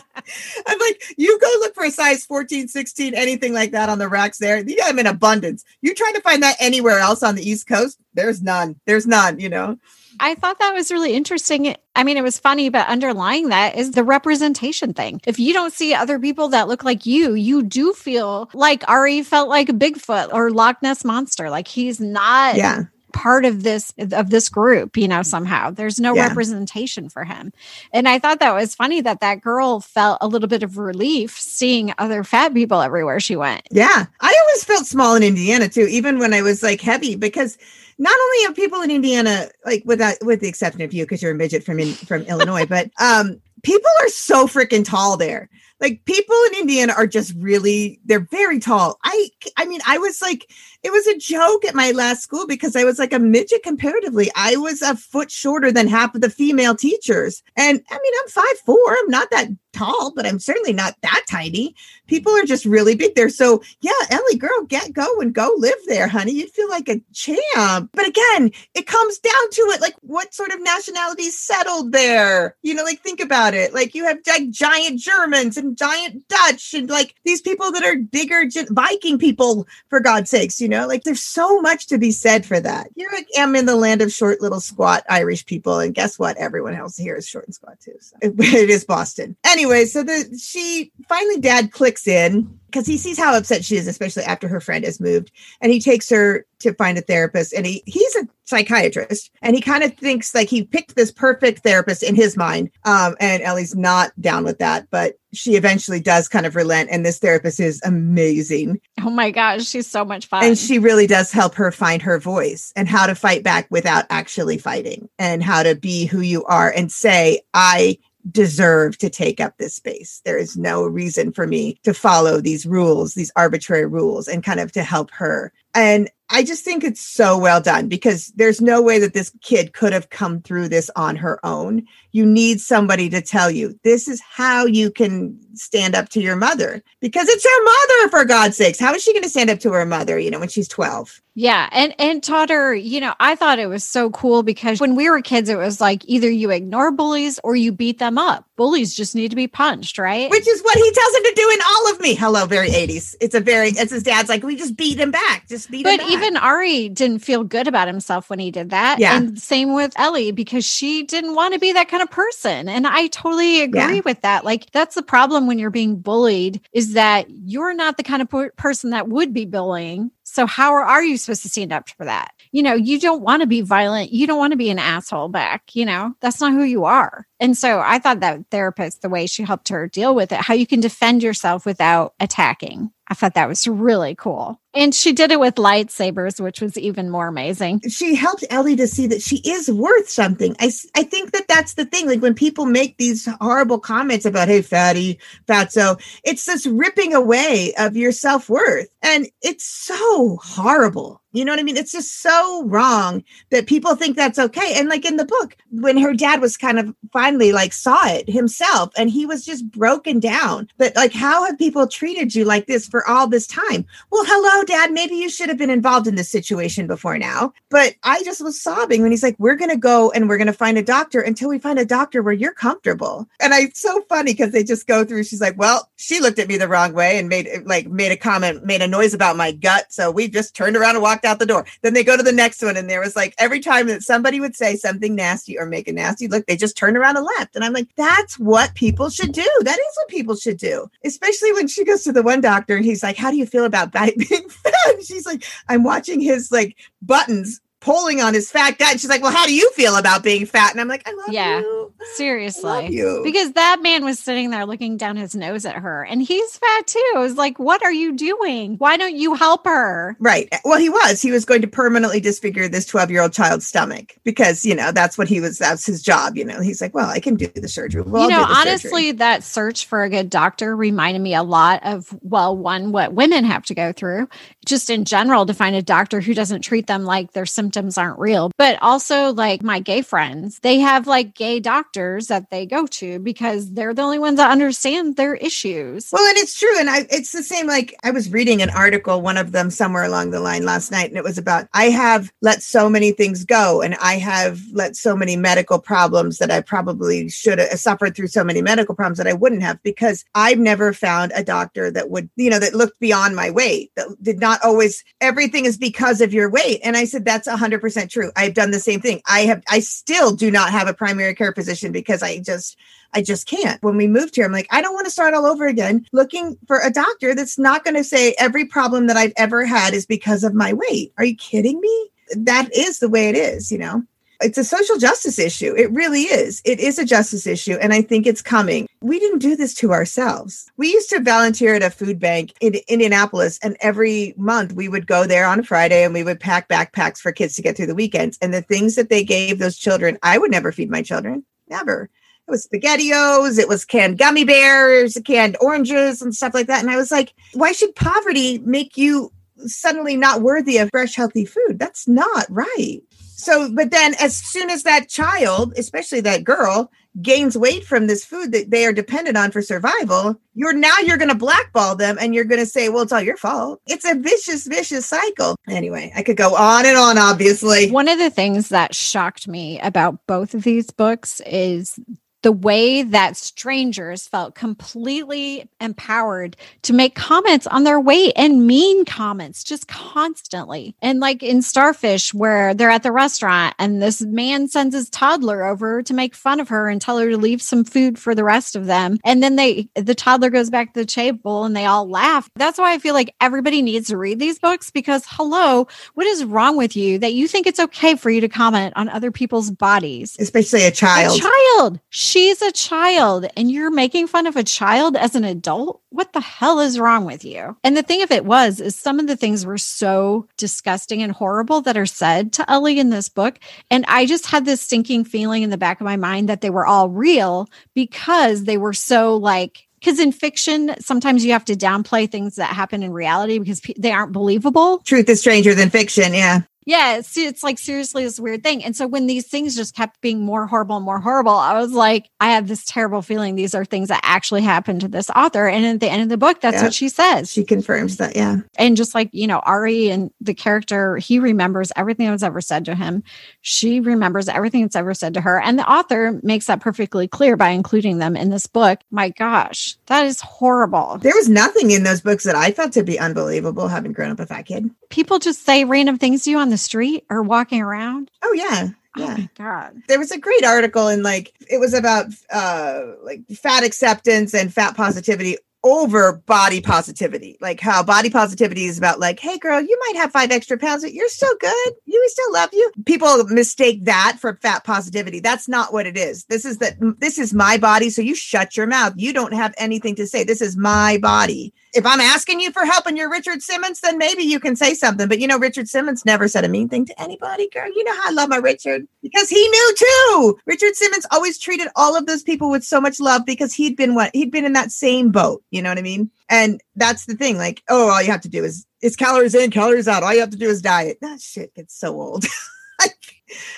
I'm like, you go look for a size 14, 16, anything like that on the racks there. You got them in abundance. You trying to find that anywhere else on the East Coast? There's none. There's none, you know? I thought that was really interesting. I mean, it was funny, but underlying that is the representation thing. If you don't see other people that look like you, you do feel like Ari felt like Bigfoot or Loch Ness monster. Like he's not yeah part of this of this group you know somehow there's no yeah. representation for him and i thought that was funny that that girl felt a little bit of relief seeing other fat people everywhere she went yeah i always felt small in indiana too even when i was like heavy because not only are people in Indiana, like without with the exception of you, because you're a midget from in, from Illinois, but um, people are so freaking tall there. Like people in Indiana are just really, they're very tall. I, I mean, I was like, it was a joke at my last school because I was like a midget comparatively. I was a foot shorter than half of the female teachers. And I mean, I'm five four. I'm not that tall, but I'm certainly not that tiny. People are just really big there. So yeah, Ellie, girl, get go and go live there, honey. You'd feel like a champ. But again, it comes down to it. Like what sort of nationality settled there? You know, like think about it. Like you have like giant Germans and giant Dutch and like these people that are bigger Viking people, for God's sakes, you know know, like there's so much to be said for that. You're I'm in the land of short, little, squat Irish people. And guess what? Everyone else here is short and squat too. So it is Boston. Anyway, so the she finally dad clicks in because he sees how upset she is, especially after her friend has moved. And he takes her to find a therapist. And he he's a psychiatrist, and he kind of thinks like he picked this perfect therapist in his mind. Um, and Ellie's not down with that, but she eventually does kind of relent. And this therapist is amazing. Oh my gosh, she's so much fun. And she really does help her find her voice and how to fight back without actually fighting, and how to be who you are and say, I deserve to take up this space. There is no reason for me to follow these rules, these arbitrary rules, and kind of to help her And I just think it's so well done because there's no way that this kid could have come through this on her own. You need somebody to tell you this is how you can stand up to your mother because it's her mother, for God's sakes. How is she going to stand up to her mother, you know, when she's 12? Yeah. And and taught her, you know, I thought it was so cool because when we were kids, it was like either you ignore bullies or you beat them up. Bullies just need to be punched, right? Which is what he tells him to do in all of me. Hello, very 80s. It's a very it's his dad's like, we just beat him back. Just beat but back. even Ari didn't feel good about himself when he did that. Yeah. And same with Ellie because she didn't want to be that kind of person. And I totally agree Yeah. with that. Like that's the problem when you're being bullied is that you're not the kind of per- person that would be bullying. So how are you supposed to stand up for that? You know, you don't want to be violent. You don't want to be an asshole back. You know, that's not who you are. And so I thought that therapist, the way she helped her deal with it, how you can defend yourself without attacking. I thought that was really cool. And she did it with lightsabers, which was even more amazing. she helped Ellie to see that she is worth something. I, I think that that's the thing. Like when people make these horrible comments about, hey, fatty, fatso, it's this ripping away of your self worth. And it's so horrible. You know what I mean? It's just so wrong that people think that's okay. And like in the book, when her dad was kind of finally like saw it himself and he was just broken down. But like, how have people treated you like this for all this time? Well, hello, dad. Maybe you should have been involved in this situation before now. But I just was sobbing when he's like, we're going to go and we're going to find a doctor until we find a doctor where you're comfortable. And I, it's so funny because they just go through. She's like, well, she looked at me the wrong way and made like, made a comment, made a noise about my gut. So we just turned around and walked out the door. Then they go to the next one. And there was like, every time that somebody would say something nasty or make a nasty look, they just turned around and left. And I'm like, that's what people should do. That is what people should do. Especially when she goes to the one doctor and he's like, how do you feel about being fat? And she's like, I'm watching his like buttons pulling on his fat gut. She's like, well, how do you feel about being fat? And I'm like, I love Yeah. you. I love Seriously. you. Because that man was sitting there looking down his nose at her and he's fat too. I was like, what are you doing? Why don't you help her? Right. Well, he was. He was going to permanently disfigure this 12 year old child's stomach because, you know, that's what he was. That's his job. You know, he's like, well, I can do the surgery. Well, you know, the surgery. honestly, that search for a good doctor reminded me a lot of, well, one, what women have to go through, just in general, to find a doctor who doesn't treat them like their symptoms aren't real. But also, like my gay friends, they have like gay doctors that they go to because they're the only ones that understand their issues. Well, and it's true. And I, it's the same. Like I was reading an article, one of them somewhere along the line last night, and it was about I have let so many things go, and I have let so many medical problems that I probably should have suffered through so many medical problems that I wouldn't have because I've never found a doctor that would, you know, that looked beyond my weight, that did not always, everything is because of your weight. And I said, that's 100% true. I've done the same thing. I have, I still do not have a primary care physician because I just, I just can't. When we moved here, I'm like, I don't want to start all over again looking for a doctor that's not going to say every problem that I've ever had is because of my weight. Are you kidding me? That is the way it is, you know? It's a social justice issue. It really is. It is a justice issue. And I think it's coming. We didn't do this to ourselves. We used to volunteer at a food bank in Indianapolis, and every month we would go there on Friday and we would pack backpacks for kids to get through the weekends. And the things that they gave those children, I would never feed my children. Never it was spaghettios, it was canned gummy bears, canned oranges, and stuff like that. And I was like, why should poverty make you suddenly not worthy of fresh, healthy food? That's not right. So, but then as soon as that child, especially that girl, gains weight from this food that they are dependent on for survival, you're now you're going to blackball them and you're going to say, well, it's all your fault. It's a vicious, vicious cycle. Anyway, I could go on and on, obviously. One of the things that shocked me about both of these books is the way that strangers felt completely empowered to make comments on their weight and mean comments just constantly. And like in Starfish, where they're at the restaurant and this man sends his toddler over to make fun of her and tell her to leave some food for the rest of them. And then they, the toddler goes back to the table and they all laugh. That's why I feel like everybody needs to read these books because hello, what is wrong with you that you think it's okay for you to comment on other people's bodies? Especially a child. A child. She's a child, and you're making fun of a child as an adult. What the hell is wrong with you? And the thing of it was, is some of the things were so disgusting and horrible that are said to Ellie in this book. And I just had this stinking feeling in the back of my mind that they were all real because they were so like because in fiction, sometimes you have to downplay things that happen in reality because pe- they aren't believable. Truth is stranger than fiction. Yeah. Yeah, it's, it's like seriously this weird thing. And so when these things just kept being more horrible and more horrible, I was like, I have this terrible feeling these are things that actually happened to this author. And at the end of the book, that's Yeah. what she says. She confirms that. Yeah. and just like, you know, Ari and the character, he remembers everything that was ever said to him. She remembers everything that's ever said to her. And the author makes that perfectly clear by including them in this book. My gosh, that is horrible. There was nothing in those books that I felt to be unbelievable having grown up a fat kid. People just say random things to you on the street or walking around. Oh, yeah. Oh Yeah. my God. there was a great article and like it was about uh like fat acceptance and fat positivity over body positivity like how body positivity is about like hey girl you might have five extra pounds but you're still good you we still love you people mistake that for fat positivity that's not what it is this is that this is my body so you shut your mouth you don't have anything to say this is my body if i'm asking you for help and you're richard simmons then maybe you can say something. But you know richard simmons never said a mean thing to anybody girl. You know how i love my richard. Because he knew too. Richard simmons always treated all of those people with so much love because he'd been what? He'd been in that same boat. You know what i mean? And that's the thing. Like oh all you have to do is it's calories in calories out. All you have to do is diet. That shit gets so old.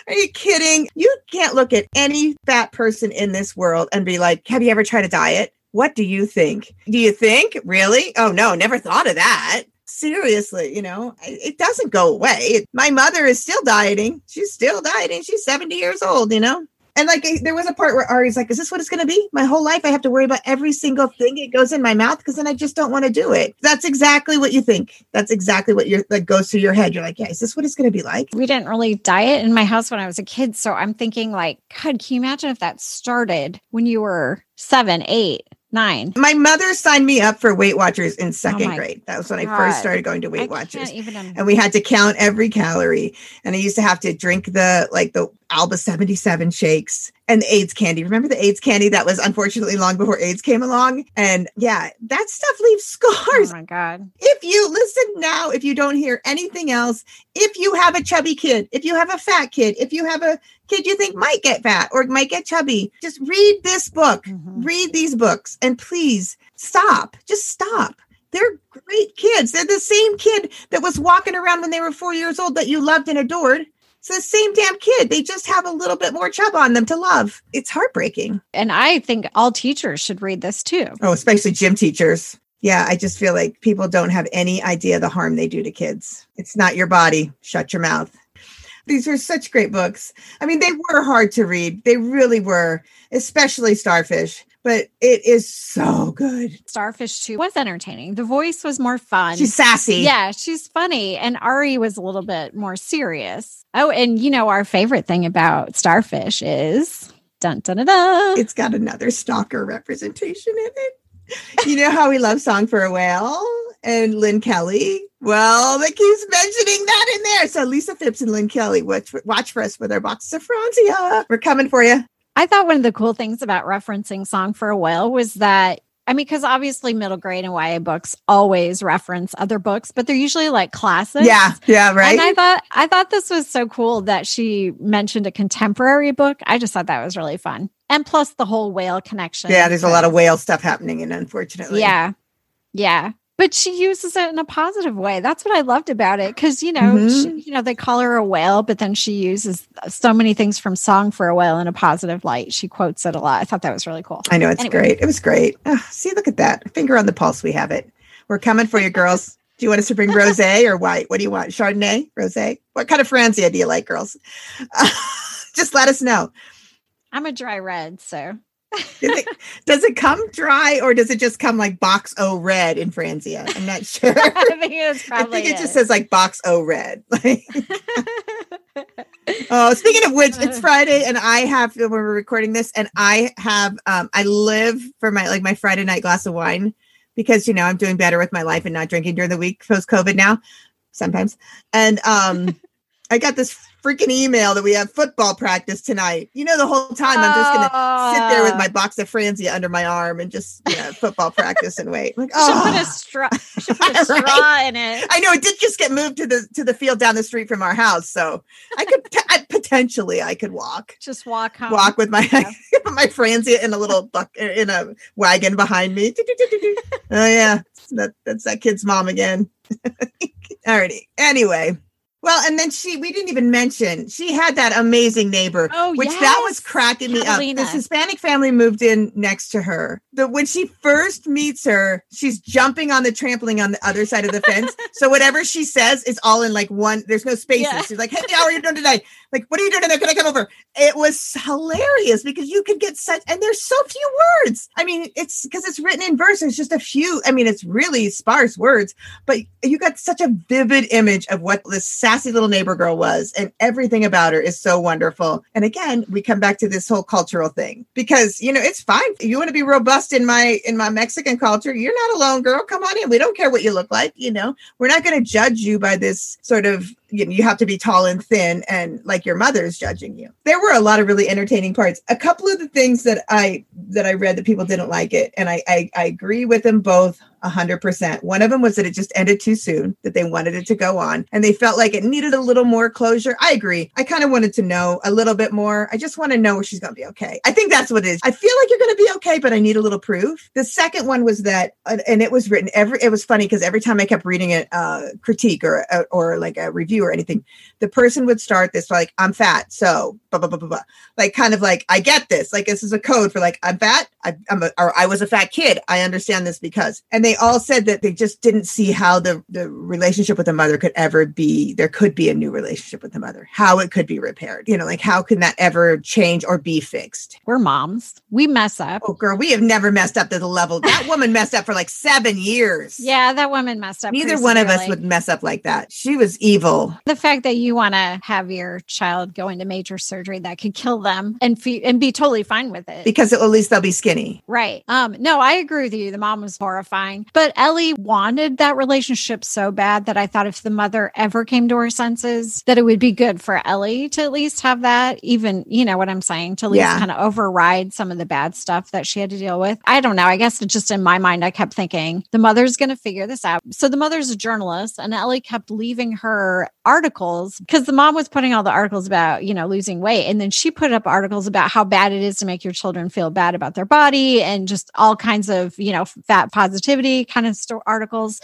Are you kidding? You can't look at any fat person in this world and be like have you ever tried a diet what do you think do you think really oh no never thought of that seriously you know it doesn't go away my mother is still dieting she's still dieting she's 70 years old you know and like there was a part where Ari's like, "Is this what it's going to be? My whole life, I have to worry about every single thing that goes in my mouth because then I just don't want to do it." That's exactly what you think. That's exactly what you're that goes through your head. You're like, "Yeah, is this what it's going to be like?" We didn't really diet in my house when I was a kid. So I'm thinking, like, God, can you imagine if that started when you were seven, eight, nine? My mother signed me up for Weight Watchers in second Oh grade. That was when I first started going to Weight can't Watchers. and we had to count every calorie and i used to have to drink the like the alba 77 shakes and the Ayds candy. Remember the Ayds candy that was unfortunately long before aids came along? And yeah that stuff leaves scars. Oh my God. if you listen now if you don't hear anything else if you have a chubby kid if you have a fat kid if you have a kid you think might get fat or might get chubby just read this book. Mhm. read these books. And please stop. Just stop. They're great kids. They're the same kid that was walking around when they were four years old that you loved and adored it's the same damn kid. They just have a little bit more chub on them to love. It's heartbreaking. And I think all teachers should read this too. oh especially gym teachers. Yeah i just feel like people don't have any idea the harm they do to kids. It's not your body. Shut your mouth. These were such great books. I mean they were hard to read. They really were especially starfish but it is so good Starfish 2 was entertaining. The voice was more fun. she's sassy yeah, she's funny. And Ari was a little bit more serious. Oh, and you know, our favorite thing about Starfish is dun dun dun dun. it's got another stalker representation in it you know how we love song for a whale and lynne kelly well that keeps mentioning that in there so lisa fipps and lynne kelly watch, watch for us with our boxes of franzia we're coming for you I thought one of the cool things about referencing Song for a Whale was that I mean, because obviously middle grade and YA books always reference other books, but they're usually like classics. Yeah, yeah, right. And I thought I thought this was so cool that she mentioned a contemporary book. I just thought that was really fun. And plus the whole whale connection. yeah, there's a lot of whale stuff happening, and unfortunately, Yeah. Yeah. But she uses it in a positive way. That's what I loved about it. Cause, you know, Mhm. she, you know, they call her a whale, but then she uses so many things from Song for a Whale in a positive light. She quotes it a lot. I thought that was really cool. I know it's Anyway. great. It was great. Ah, see, look at that finger on the pulse. We have it. We're coming for you, girls. Do you want us to bring rosé or white? What do you want? Chardonnay, rosé? What kind of Franzia do you like, girls? just let us know. I'm a dry red, so Does it, does it come dry or does it just come like box O red in Franzia? I'm not sure. I think it's I think it just says like box O red. oh, speaking of which, it's Friday and I have when we're recording this, and I have um I live for my like my Friday night glass of wine because you know I'm doing better with my life and not drinking during the week post COVID now, sometimes. And um I got this freaking email that we have football practice tonight. You know, the whole time I'm just gonna uh, sit there with my box of Franzia under my arm and just you know, football practice and wait. Like, oh, should put a straw, should put a straw right? in it. I know it did just get moved to the to the field down the street from our house, so I could I, potentially I could walk, just walk home, walk with my yeah. my Franzia in a little buck in a wagon behind me. oh yeah, that that's that kid's mom again. Alrighty. Anyway, well, and then she, we didn't even mention, she had that amazing neighbor, oh, which yes. that was cracking Catalina. me up. This Hispanic family moved in next to her. The, when she first meets her, she's jumping on the trampoline on the other side of the fence. so whatever she says is all in like one, there's no spaces. Yeah. She's like, hey, how are you doing today? Like, what are you doing in there? Can I come over? It was hilarious because you could get such, and there's so few words. I mean, it's because it's written in verse. There's just a few. I mean, it's really sparse words, but you got such a vivid image of what this sassy little neighbor girl was, and everything about her is so wonderful. And again, we come back to this whole cultural thing because you know it's fine. You want to be robust in my in my Mexican culture. You're not alone, girl. Come on in. We don't care what you look like. You know, we're not going to judge you by this sort of you know you have to be tall and thin and like your mother is judging you there were a lot of really entertaining parts a couple of the things that i that i read that people didn't like it and i i, I agree with them both 100%. One of them was that it just ended too soon, that they wanted it to go on, and they felt like it needed a little more closure. I agree. I kind of wanted to know a little bit more. I just want to know where she's going to be okay. I think that's what it is. I feel like you're going to be okay, but I need a little proof. The second one was that, uh, and it was written every, it was funny because every time I kept reading a uh, critique or, or like a review or anything, the person would start this like, I'm fat. So, blah, blah, blah, blah, blah. Like, kind of like, I get this. Like, this is a code for like, I'm fat. I, I'm a, or I was a fat kid. I understand this because, and they all said that they just didn't see how the, the relationship with the mother could ever be, there could be a new relationship with the mother, how it could be repaired. You know, like how can that ever change or be fixed? We're moms. We mess up. Oh, girl, we have never messed up to the level. That woman messed up for like seven years. Yeah, that woman messed up. Neither one of us would mess up like that. She was evil. The fact that you want to have your child go into major surgery that could kill them and fe- and be totally fine with it because at least they'll be skinny. Right. Um. No, I agree with you. The mom was horrifying, but Ellie wanted that relationship so bad that I thought if the mother ever came to her senses, that it would be good for Ellie to at least have that. Even you know what I'm saying to at least yeah. kind of override some of the bad stuff that she had to deal with. I don't know. I guess it's just in my mind, I kept thinking the mother's going to figure this out. So the mother's a journalist, and Ellie kept leaving her articles because the mom was putting all the articles about, you know, losing weight. And then she put up articles about how bad it is to make your children feel bad about their body and just all kinds of, you know, fat positivity kind of st- articles.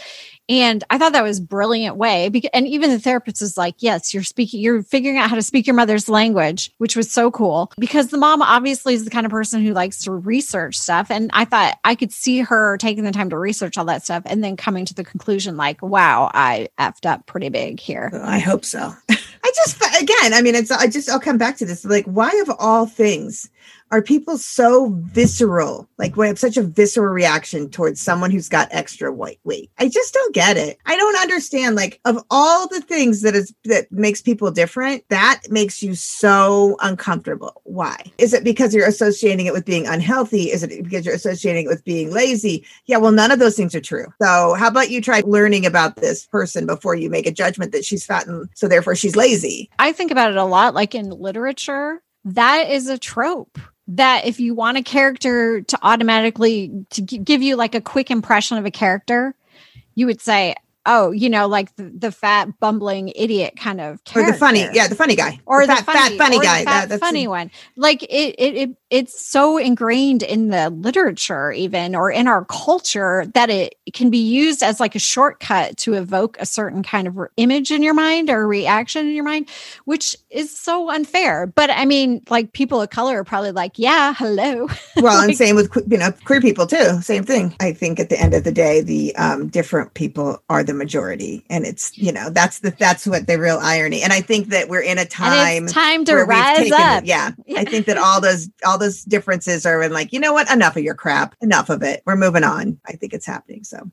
And I thought that was brilliant way. Because, and even the therapist was like, yes, you're speaking, you're figuring out how to speak your mother's language, which was so cool because the mom obviously is the kind of person who likes to research stuff. And I thought I could see her taking the time to research all that stuff and then coming to the conclusion like, wow, I effed up pretty big here. Oh, I hope so. I just, again, I mean, it's, I just, I'll come back to this. Like, why of all things are people so visceral? Like we have such a visceral reaction towards someone who's got extra white weight. I just don't get it. I don't understand. Like of all the things that is that makes people different, that makes you so uncomfortable. Why? Is it because you're associating it with being unhealthy? Is it because you're associating it with being lazy? Yeah, well, none of those things are true. So how about you try learning about this person before you make a judgment that she's fat and so therefore she's lazy? I think about it a lot, like in literature. That is a trope that if you want a character to automatically to give you like a quick impression of a character, you would say, oh, you know, like the, the fat bumbling idiot kind of character. Or the funny, yeah, the funny guy. Or the, the fat, funny, fat, funny guy. Fat, that, funny a- one. Like it, it, it, it's so ingrained in the literature, even or in our culture, that it can be used as like a shortcut to evoke a certain kind of image in your mind or reaction in your mind, which is so unfair. But I mean, like people of color are probably like, yeah, hello. Well, like, and same with you know queer people too. Same thing. I think at the end of the day, the um, different people are the majority, and it's you know that's the that's what the real irony. And I think that we're in a time time to rise taken, up. Yeah, yeah, I think that all those all those differences are in like, you know what? Enough of your crap. Enough of it. We're moving on. I think it's happening. So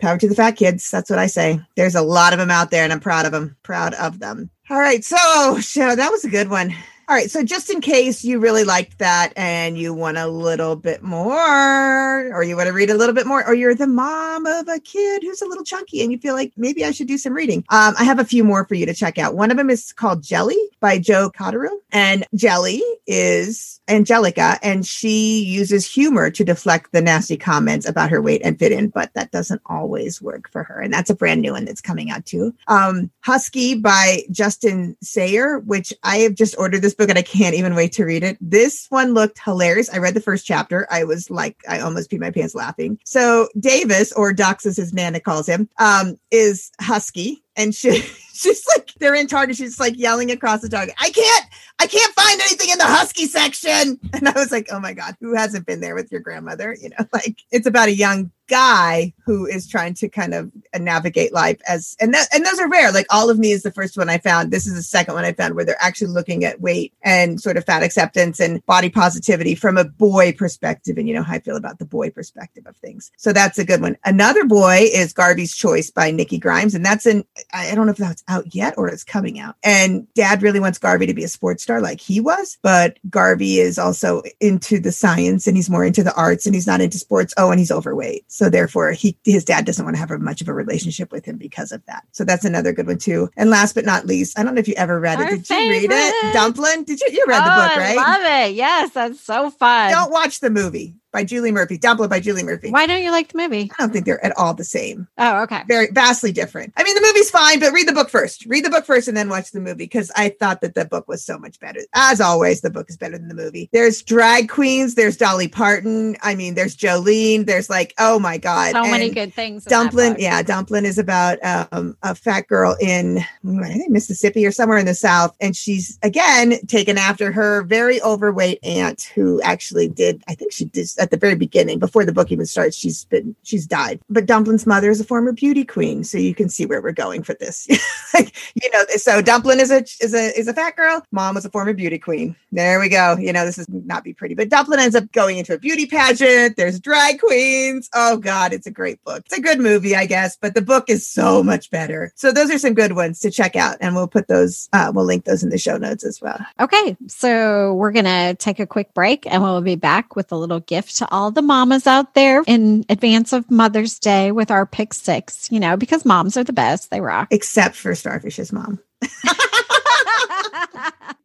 power to the fat kids. That's what I say. There's a lot of them out there and I'm proud of them. Proud of them. All right. So, so that was a good one. All right. So just in case you really liked that and you want a little bit more, or you want to read a little bit more, or you're the mom of a kid who's a little chunky and you feel like maybe I should do some reading, um, I have a few more for you to check out. One of them is called Jelly by Jo Cotterill. And Jelly is Angelica, and she uses humor to deflect the nasty comments about her weight and fit in, but that doesn't always work for her. And that's a brand new one that's coming out too. Um, Husky by Justin Sayre, which I have just ordered this book and I can't even wait to read it. This one looked hilarious. I read the first chapter. I was like, I almost peed my pants laughing. So Davis, or Dox as his Nana calls him, um, is Husky and she she's like they're in Target. She's like yelling across the Target. I can't I can't find anything in the husky section. And I was like, oh my god, who hasn't been there with your grandmother? You know, like it's about a young guy who is trying to kind of uh, navigate life as and that and those are rare. Like all of me is the first one I found. This is the second one I found where they're actually looking at weight and sort of fat acceptance and body positivity from a boy perspective. And you know how I feel about the boy perspective of things. So that's a good one. Another boy is Garvey's Choice by Nikki Grimes, and that's an I don't know if that's out yet or it's coming out. And dad really wants Garvey to be a sports star like he was, but Garvey is also into the science and he's more into the arts and he's not into sports. Oh, and he's overweight. So therefore he his dad doesn't want to have a, much of a relationship with him because of that. So that's another good one too. And last but not least, I don't know if you ever read Our it. Did favorite. you read it? Dumplin? Did you you read the Oh, book, right? I love it. Yes, that's so fun. Don't watch the movie by Julie Murphy. Dumplin by Julie Murphy. Why don't you like the movie? I don't think they're at all the same. Oh, okay. very vastly different. I mean, the movie's fine, but read the book first. Read the book first and then watch the movie because I thought that the book was so much better. As always, the book is better than the movie. There's drag queens, there's Dolly Parton. I mean, there's Jolene. There's like, oh my God. So many good things. in Dumplin, yeah, Dumplin is about um, a fat girl in I think Mississippi or somewhere in the South, and she's again taken after her very overweight aunt who actually did. I think she did at the very beginning before the book even starts. She's been she's died, but Dumplin's mother is a former beauty queen, so you can see where we're going for this. like, you know, so Dumplin is a is a is a fat girl. Mom was a former beauty queen. There we go. You know, this is not be pretty, but Dumplin ends up going into a beauty pageant. There's drag queens. Oh God, it's a great book. It's a good movie, I guess, but the book is so much better. So those are some good ones to check out, and we'll put those. Uh, we'll link those in the show notes as well. Okay, so we're to take a quick break and we'll be back with a little gift to all the mamas out there in advance of Mother's Day with our pick six, you know, because moms are the best. They rock. Except for Starfish's mom.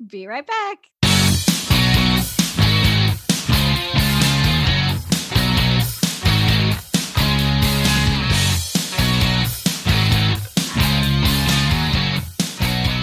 be right back.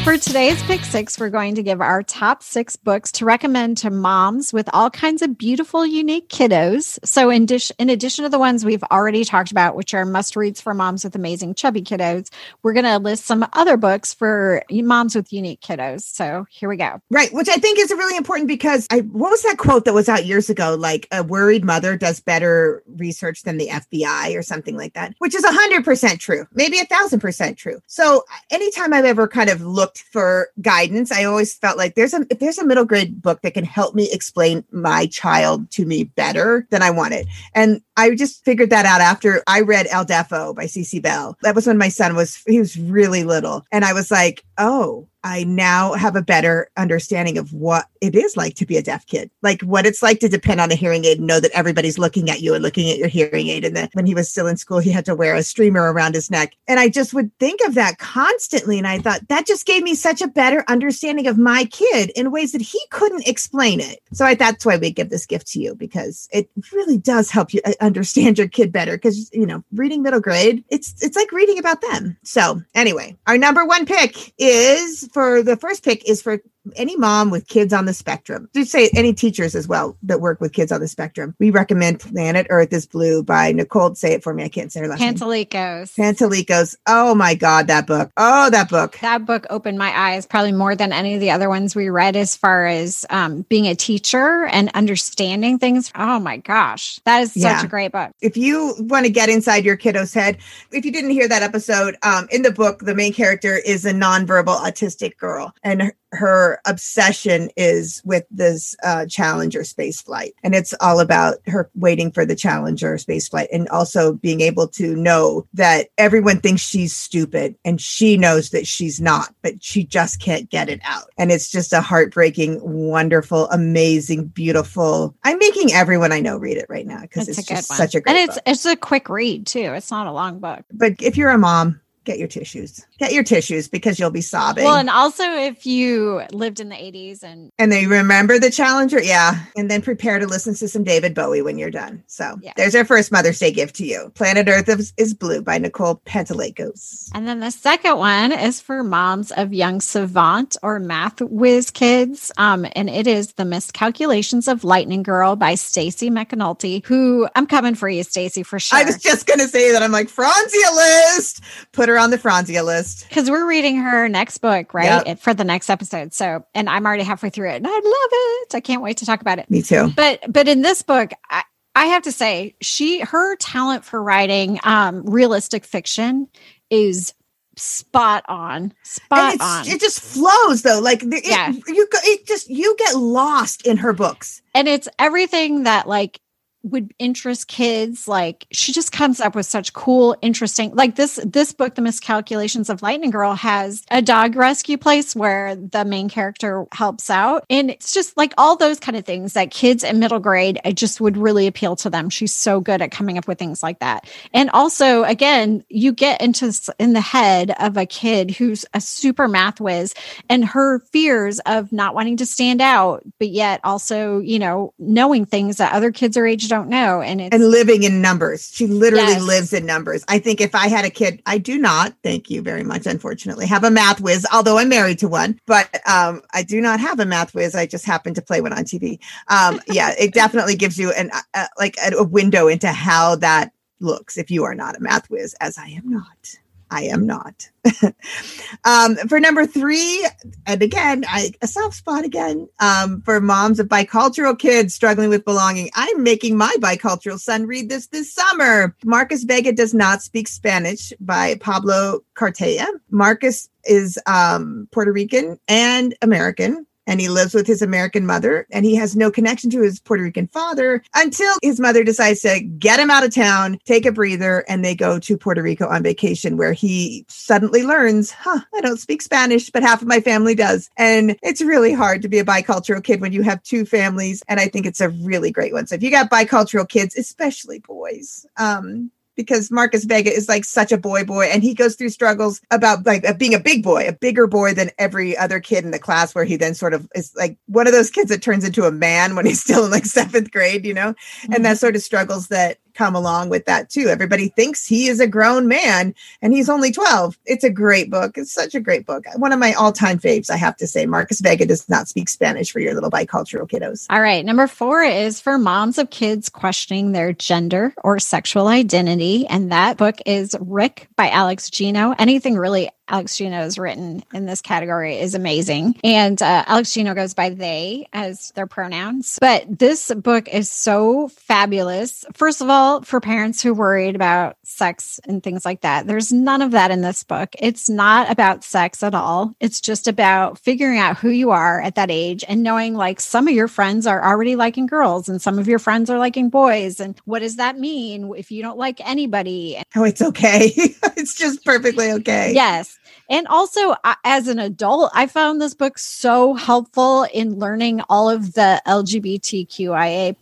For today's Pick Six, we're going to give our top six books to recommend to moms with all kinds of beautiful, unique kiddos. So, in, dish, in addition to the ones we've already talked about, which are must reads for moms with amazing chubby kiddos, we're going to list some other books for moms with unique kiddos. So, here we go. Right, which I think is really important because I what was that quote that was out years ago? Like a worried mother does better research than the FBI or something like that, which is a hundred percent true, maybe a thousand percent true. So anytime I've ever kind of looked for guidance, I always felt like there's a if there's a middle grade book that can help me explain my child to me better than I wanted. And I just figured that out after I read El Deafo by Cece Bell. That was when my son was he was really little. And I was like, oh, I now have a better understanding of what it is like to be a deaf kid, like what it's like to depend on a hearing aid and know that everybody's looking at you and looking at your hearing aid. And then when he was still in school, he had to wear a streamer around his neck. And I just would think of that constantly. And I thought that just gave me such a better understanding of my kid in ways that he couldn't explain it. So I, that's why we give this gift to you because it really does help you uh, understand your kid better. Because, you know, reading middle grade, it's, it's like reading about them. So anyway, our number one pick is for the first pick is for any mom with kids on the spectrum. Do say any teachers as well that work with kids on the spectrum. We recommend Planet Earth is Blue by Nicole. Say it for me. I can't say her last name. Panteleakos. Panteleakos. Oh my God, that book. Oh, that book. That book opened my eyes probably more than any of the other ones we read as far as um, being a teacher and understanding things. Oh my gosh. That is such Yeah. a great book. If you want to get inside your kiddo's head, if you didn't hear that episode, um, in the book, the main character is a nonverbal autistic girl, and her, obsession is with this uh, Challenger space flight. And it's all about her waiting for the Challenger space flight and also being able to know that everyone thinks she's stupid and she knows that she's not, but she just can't get it out. And it's just a heartbreaking, wonderful, amazing, beautiful. I'm making everyone I know read it right now because it's, it's just such a great and it's book. it's a quick read too. It's not a long book. But if you're a mom, get your tissues. Get your tissues because you'll be sobbing. Well, and also if you lived in the 80s and and they remember the Challenger, yeah, and then prepare to listen to some David Bowie when you're done. So yeah. there's our first Mother's Day gift to you. Planet Earth is, is Blue by Nicole Panteleakos. And then the second one is for moms of young savant or math whiz kids, um, and it is the Miscalculations of Lightning Girl by Stacy McAnulty. Who I'm coming for you, Stacy for sure. I was just gonna say that I'm like Franzia list. Put her on the Franzia list because we're reading her next book, right? Yep. For the next episode. So, and I'm already halfway through it and I love it. I can't wait to talk about it. Me too. But, but in this book, I, I have to say, she, her talent for writing um, realistic fiction is spot on spot on it just flows though like it, yeah. you it just you get lost in her books and it's everything that like would interest kids like she just comes up with such cool interesting like this this book the miscalculations of lightning girl has a dog rescue place where the main character helps out. And it's just like all those kind of things that kids in middle grade it just would really appeal to them. She's so good at coming up with things like that. And also again you get into in the head of a kid who's a super math whiz and her fears of not wanting to stand out but yet also you know knowing things that other kids are aged don't know. And it's and living in numbers. She literally yes. lives in numbers. I think if I had a kid, I do not, thank you very much, unfortunately, have a math whiz, although I'm married to one, but um, I do not have a math whiz. I just happen to play one on TV. Um, yeah, it definitely gives you an uh, like a, a window into how that looks if you are not a math whiz, as I am not. I am not. um, for number three, and again, I, a soft spot again um, for moms of bicultural kids struggling with belonging. I'm making my bicultural son read this this summer. Marcus Vega does not speak Spanish by Pablo Cartaya. Marcus is um, Puerto Rican and American and he lives with his American mother and he has no connection to his Puerto Rican father until his mother decides to get him out of town, take a breather, and they go to Puerto Rico on vacation where he suddenly learns, huh, I don't speak Spanish, but half of my family does. And it's really hard to be a bicultural kid when you have two families. And I think it's a really great one. So if you got bicultural kids, especially boys, um, because Marcus Vega is like such a boy boy and he goes through struggles about like being a big boy, a bigger boy than every other kid in the class where he then sort of is like one of those kids that turns into a man when he's still in like seventh grade, you know, mm-hmm. and that sort of struggles that come along with that too. Everybody thinks he is a grown man and he's only 12. It's a great book. It's such a great book. One of my all-time faves, I have to say. Marcus Vega does not speak Spanish for your little bicultural kiddos. All right. Number four is for moms of kids questioning their gender or sexual identity. And that book is Rick by Alex Gino. Anything really Alex Gino has written in this category is amazing. And uh, Alex Gino goes by they as their pronouns. But this book is so fabulous. First of all, for parents who worried about sex and things like that, there's none of that in this book. It's not about sex at all. It's just about figuring out who you are at that age and knowing like some of your friends are already liking girls and some of your friends are liking boys. And what does that mean if you don't like anybody? Oh, it's okay. it's just perfectly okay. Yes. And also, as an adult, I found this book so helpful in learning all of the LGBTQIA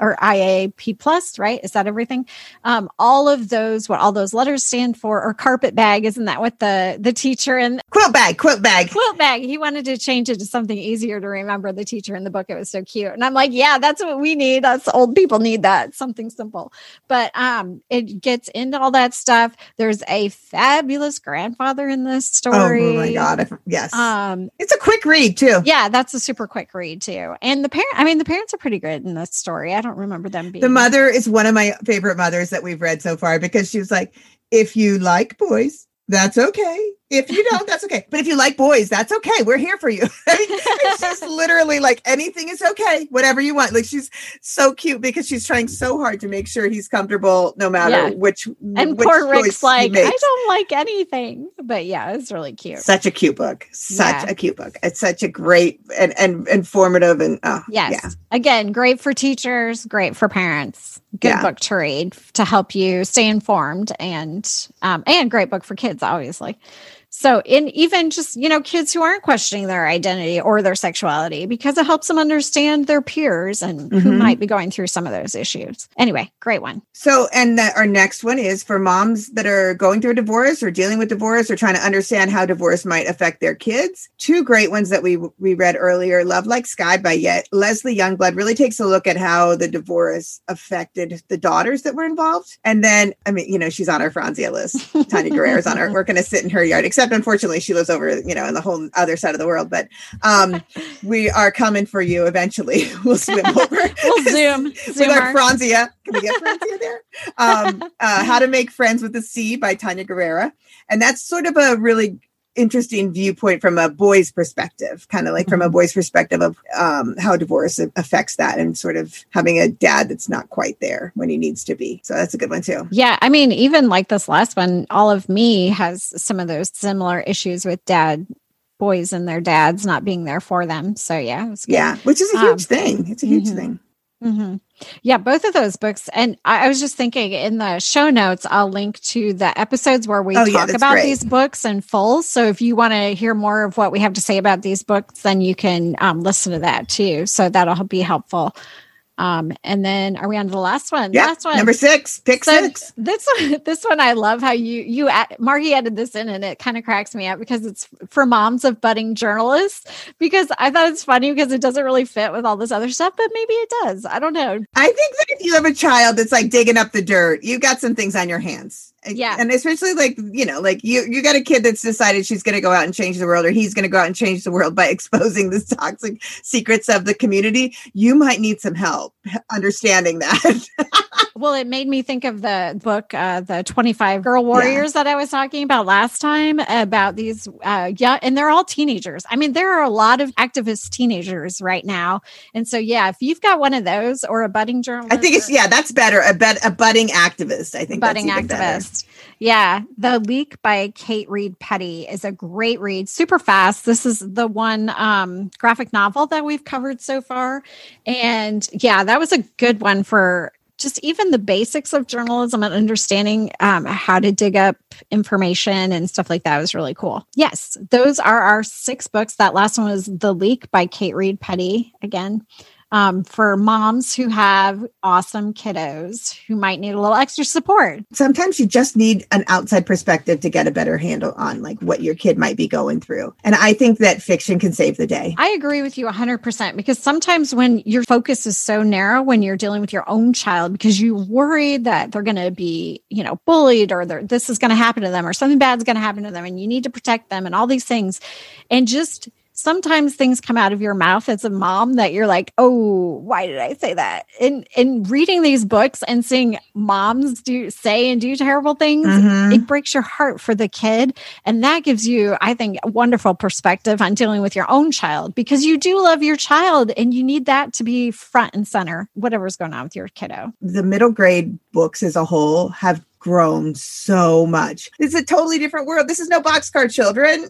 or IAP plus, right? Is that everything? Um, all of those, what all those letters stand for, or carpet bag, isn't that what the the teacher and quilt bag, quilt bag, quilt bag? He wanted to change it to something easier to remember. The teacher in the book, it was so cute, and I'm like, yeah, that's what we need. That's old people need that something simple. But um, it gets into all that stuff. There's a fabulous grandfather in this story. Oh, my god, yes. Um, it's a quick read too. Yeah, that's a super quick read too. And the parent, I mean, the parents are pretty good in this story. I don't remember them being. The mother is one of my favorite mothers that we've read so far because she was like, if you like boys, that's okay. If you don't, that's okay. But if you like boys, that's okay. We're here for you. I mean, she's literally like anything is okay, whatever you want. Like she's so cute because she's trying so hard to make sure he's comfortable no matter yeah. which. And which poor Rick's like, I don't like anything. But yeah, it's really cute. Such a cute book. Such yeah. a cute book. It's such a great and and informative and uh, yes. Yeah. Again, great for teachers, great for parents. Good book to read to help you stay informed and um, and great book for kids, obviously. So, in even just, you know, kids who aren't questioning their identity or their sexuality because it helps them understand their peers and mm-hmm. who might be going through some of those issues. Anyway, great one. So, and the, our next one is for moms that are going through a divorce or dealing with divorce or trying to understand how divorce might affect their kids. Two great ones that we we read earlier, Love Like Sky by Yet. Leslie Youngblood really takes a look at how the divorce affected the daughters that were involved. And then, I mean, you know, she's on our Franzia list. Tanya Guerrero's on our, we're going to sit in her yard, except except unfortunately she lives over you know in the whole other side of the world but um we are coming for you eventually. We'll swim over. We'll zoom with zoom our franzia. Can we get franzia there? Um uh, how to make friends with the sea by tanya guerrero. And that's sort of a really interesting viewpoint from a boy's perspective, kind of like from a mm-hmm. boy's perspective of um, how divorce affects that and sort of having a dad that's not quite there when he needs to be. So that's a good one too. Yeah. I mean, even like this last one, All of Me has some of those similar issues with dad boys and their dads not being there for them. So yeah. Yeah. Which is a huge um, thing. It's a huge mm-hmm. thing. Mm-hmm. Yeah, both of those books. And I, I, was just thinking in the show notes, I'll link to the episodes where we oh, talk yeah, about great. these books in full. So if you want to hear more of what we have to say about these books, then you can um, listen to that too. So that'll be helpful. Um, and then are we on to the last one? Yeah, last one. Number six, pick so six. This one, this one, I love how you you Margie added this in, and it kind of cracks me up because it's for moms of budding journalists. Because I thought it's funny because it doesn't really fit with all this other stuff, but maybe it does. I don't know. I think that if you have a child that's like digging up the dirt, you got some things on your hands yeah. and especially like you know like you you got a kid that's decided she's going to go out and change the world or he's going to go out and change the world by exposing the toxic secrets of the community you might need some help understanding that well it made me think of the book uh, the 25 girl warriors yeah. that i was talking about last time about these uh yeah and they're all teenagers i mean there are a lot of activist teenagers right now and so yeah if you've got one of those or a budding journalist i think it's yeah that's better a, bet, a budding activist i think budding activist better. Yeah. The Leak by Kate Reed Petty is a great read, super fast. This is the one um, graphic novel that we've covered so far. And yeah, that was a good one for just even the basics of journalism and understanding um, how to dig up information and stuff like that was really cool. Yes, those are our six books. That last one was The Leak by Kate Reed Petty. Again, um, for moms who have awesome kiddos who might need a little extra support. Sometimes you just need an outside perspective to get a better handle on like what your kid might be going through. And I think that fiction can save the day. I agree with you 100% because sometimes when your focus is so narrow when you're dealing with your own child because you worry that they're going to be, you know, bullied or this is going to happen to them or something bad's going to happen to them and you need to protect them and all these things and just sometimes things come out of your mouth as a mom that you're like, oh, why did I say that? In in reading these books and seeing moms do say and do terrible things, mm-hmm. it breaks your heart for the kid. And that gives you, I think, a wonderful perspective on dealing with your own child because you do love your child and you need that to be front and center, whatever's going on with your kiddo. The middle grade books as a whole have grown so much. It's a totally different world. This is no boxcar children.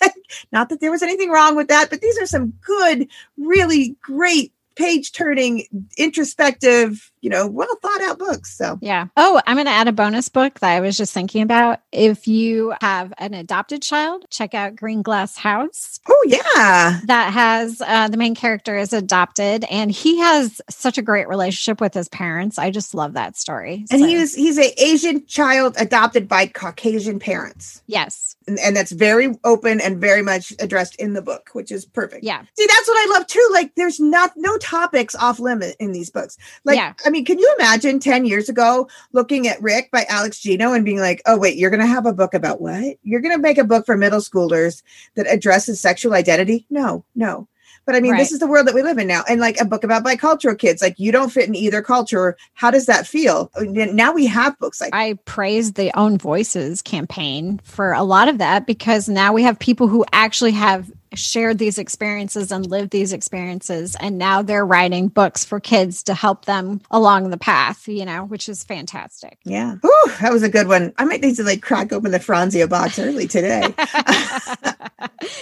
Not that there was anything wrong with that, but these are some good, really great page turning, introspective, you know, well thought out books. So, yeah. Oh, I'm going to add a bonus book that I was just thinking about. If you have an adopted child, check out Green Glass House. Oh, yeah. That has uh, the main character is adopted and he has such a great relationship with his parents. I just love that story. And so. he was, he's an Asian child adopted by Caucasian parents. Yes. And, and that's very open and very much addressed in the book, which is perfect. Yeah. See, that's what I love too. Like, there's not, no topics off limit in these books. Like, yeah. I mean, can you imagine 10 years ago looking at Rick by Alex Gino and being like, oh, wait, you're going to have a book about what? You're going to make a book for middle schoolers that addresses sexual identity? No, no. But I mean, Right. this is the world that we live in now. And like a book about bicultural kids, like you don't fit in either culture. How does that feel? Now we have books like I praise the Own Voices campaign for a lot of that because now we have people who actually have shared these experiences and lived these experiences. And now they're writing books for kids to help them along the path, you know, which is fantastic. Yeah. Whew, that was a good one. I might need to like crack open the Franzia box early today.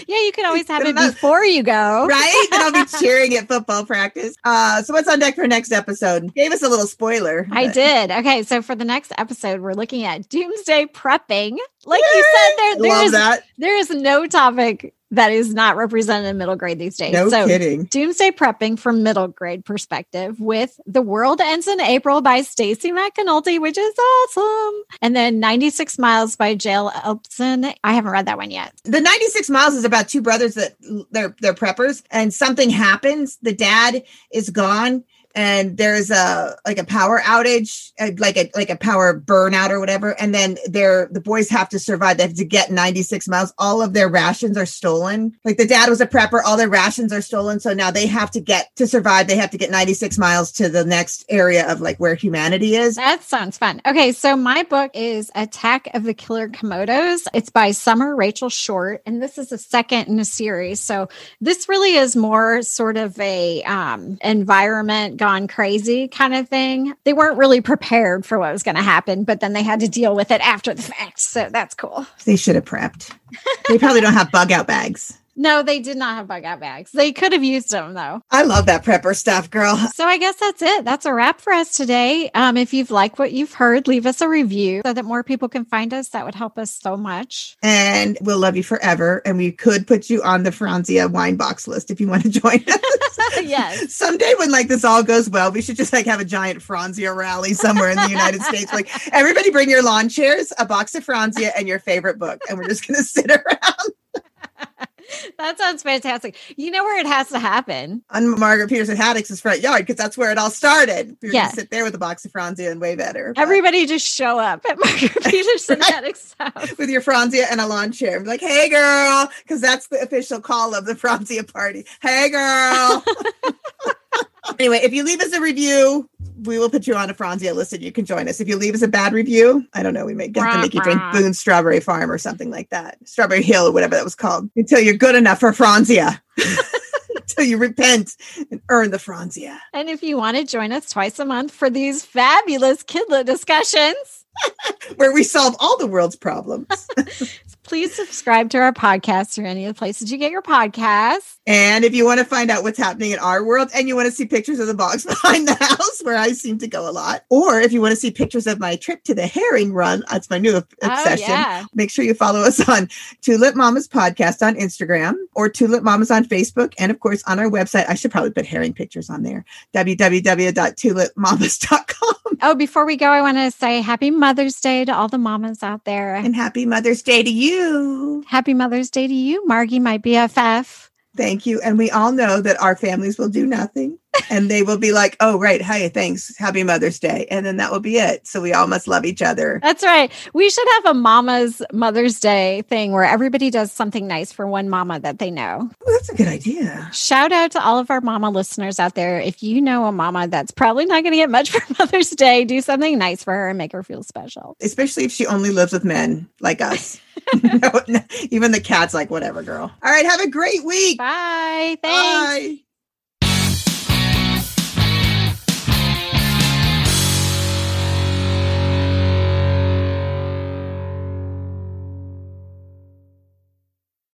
yeah, you can always have it before you go. right? Then I'll be cheering at football practice. Uh, so what's on deck for next episode? Gave us a little spoiler. I but- did. Okay, so for the next episode, we're looking at doomsday prepping. Like you said, there there Love is that. there is no topic that is not represented in middle grade these days. No so kidding. Doomsday Prepping from middle grade perspective with The World Ends in April by Stacy McAnulty, which is awesome. And then 96 Miles by J.L. Esplin. I haven't read that one yet. The 96 miles is about two brothers that they're they're preppers and something happens. The dad is gone and there's a like a power outage, uh, like a like a power burnout or whatever. And then they're the boys have to survive. They have to get 96 miles. All of their rations are stolen. Like the dad was a prepper, all their rations are stolen. So now they have to get to survive. They have to get 96 miles to the next area of like where humanity is. That sounds fun. Okay, so my book is Attack of the Killer Komodos. It's by Summer Rachel Short, and this is the second in a series. So this really is more sort of a um, environment gone crazy kind of thing. They weren't really prepared for what was going to happen, but then they had to deal with it after the fact. So that's cool. They should have prepped. They probably don't have bug out bags. No, they did not have bug out bags. They could have used them though. I love that prepper stuff, girl. So I guess that's it. That's a wrap for us today. Um, if you've liked what you've heard, leave us a review so that more people can find us. That would help us so much. And we'll love you forever. And we could put you on the Franzia wine box list if you want to join us. yes. Someday when like this all goes well, we should just like have a giant Franzia rally somewhere in the United States. Like everybody bring your lawn chairs, a box of Franzia, and your favorite book. And we're just gonna sit around That sounds fantastic. You know where it has to happen? on Margaret Peterson Haddix's front yard because that's where it all started. Were Yeah. sit there with a box of Franzia and wave at her. but- Everybody just show up at Margaret Peterson Right. Haddix's house. with your Franzia and a lawn chair. Be like, hey girl, because that's the official call of the Franzia party. Hey girl. anyway, if you leave us a review, we will put you on a Franzia list and you can join us. If you leave us a bad review, I don't know, we may have to make you drink. Boone's Strawberry Farm or something like that. Strawberry Hill or whatever that was called. Until you're good enough for Franzia. Until you repent and earn the Franzia. And if you want to join us twice a month for these fabulous kidlet discussions, Where we solve all the world's problems. please subscribe to our podcast or any of the places you get your podcasts. And if you want to find out what's happening in our world and you want to see pictures of the box behind the house where I seem to go a lot, or if you want to see pictures of my trip to the herring run, that's my new oh, obsession. Oh, yeah. Make sure you follow us on Tulip Mamas Podcast on Instagram or Tulip Mamas on Facebook. And of course, on our website, I should probably put herring pictures on there www.tulipmamas.com. Oh, before we go, I want to say happy Mother's Day to all the mamas out there. And happy Mother's Day to you. Happy Mother's Day to you, Margie, my BFF. Thank you. And we all know that our families will do nothing and they will be like, oh, right. Hey, thanks. Happy Mother's Day. And then that will be it. So we all must love each other. That's right. We should have a Mama's Mother's Day thing where everybody does something nice for one mama that they know. Oh, that's a good idea. Shout out to all of our mama listeners out there. If you know a mama that's probably not going to get much for Mother's Day, do something nice for her and make her feel special. Especially if she only lives with men like us. No, no, even the cat's like, whatever, girl. All right. Have a great week. Bye. Thanks. Bye.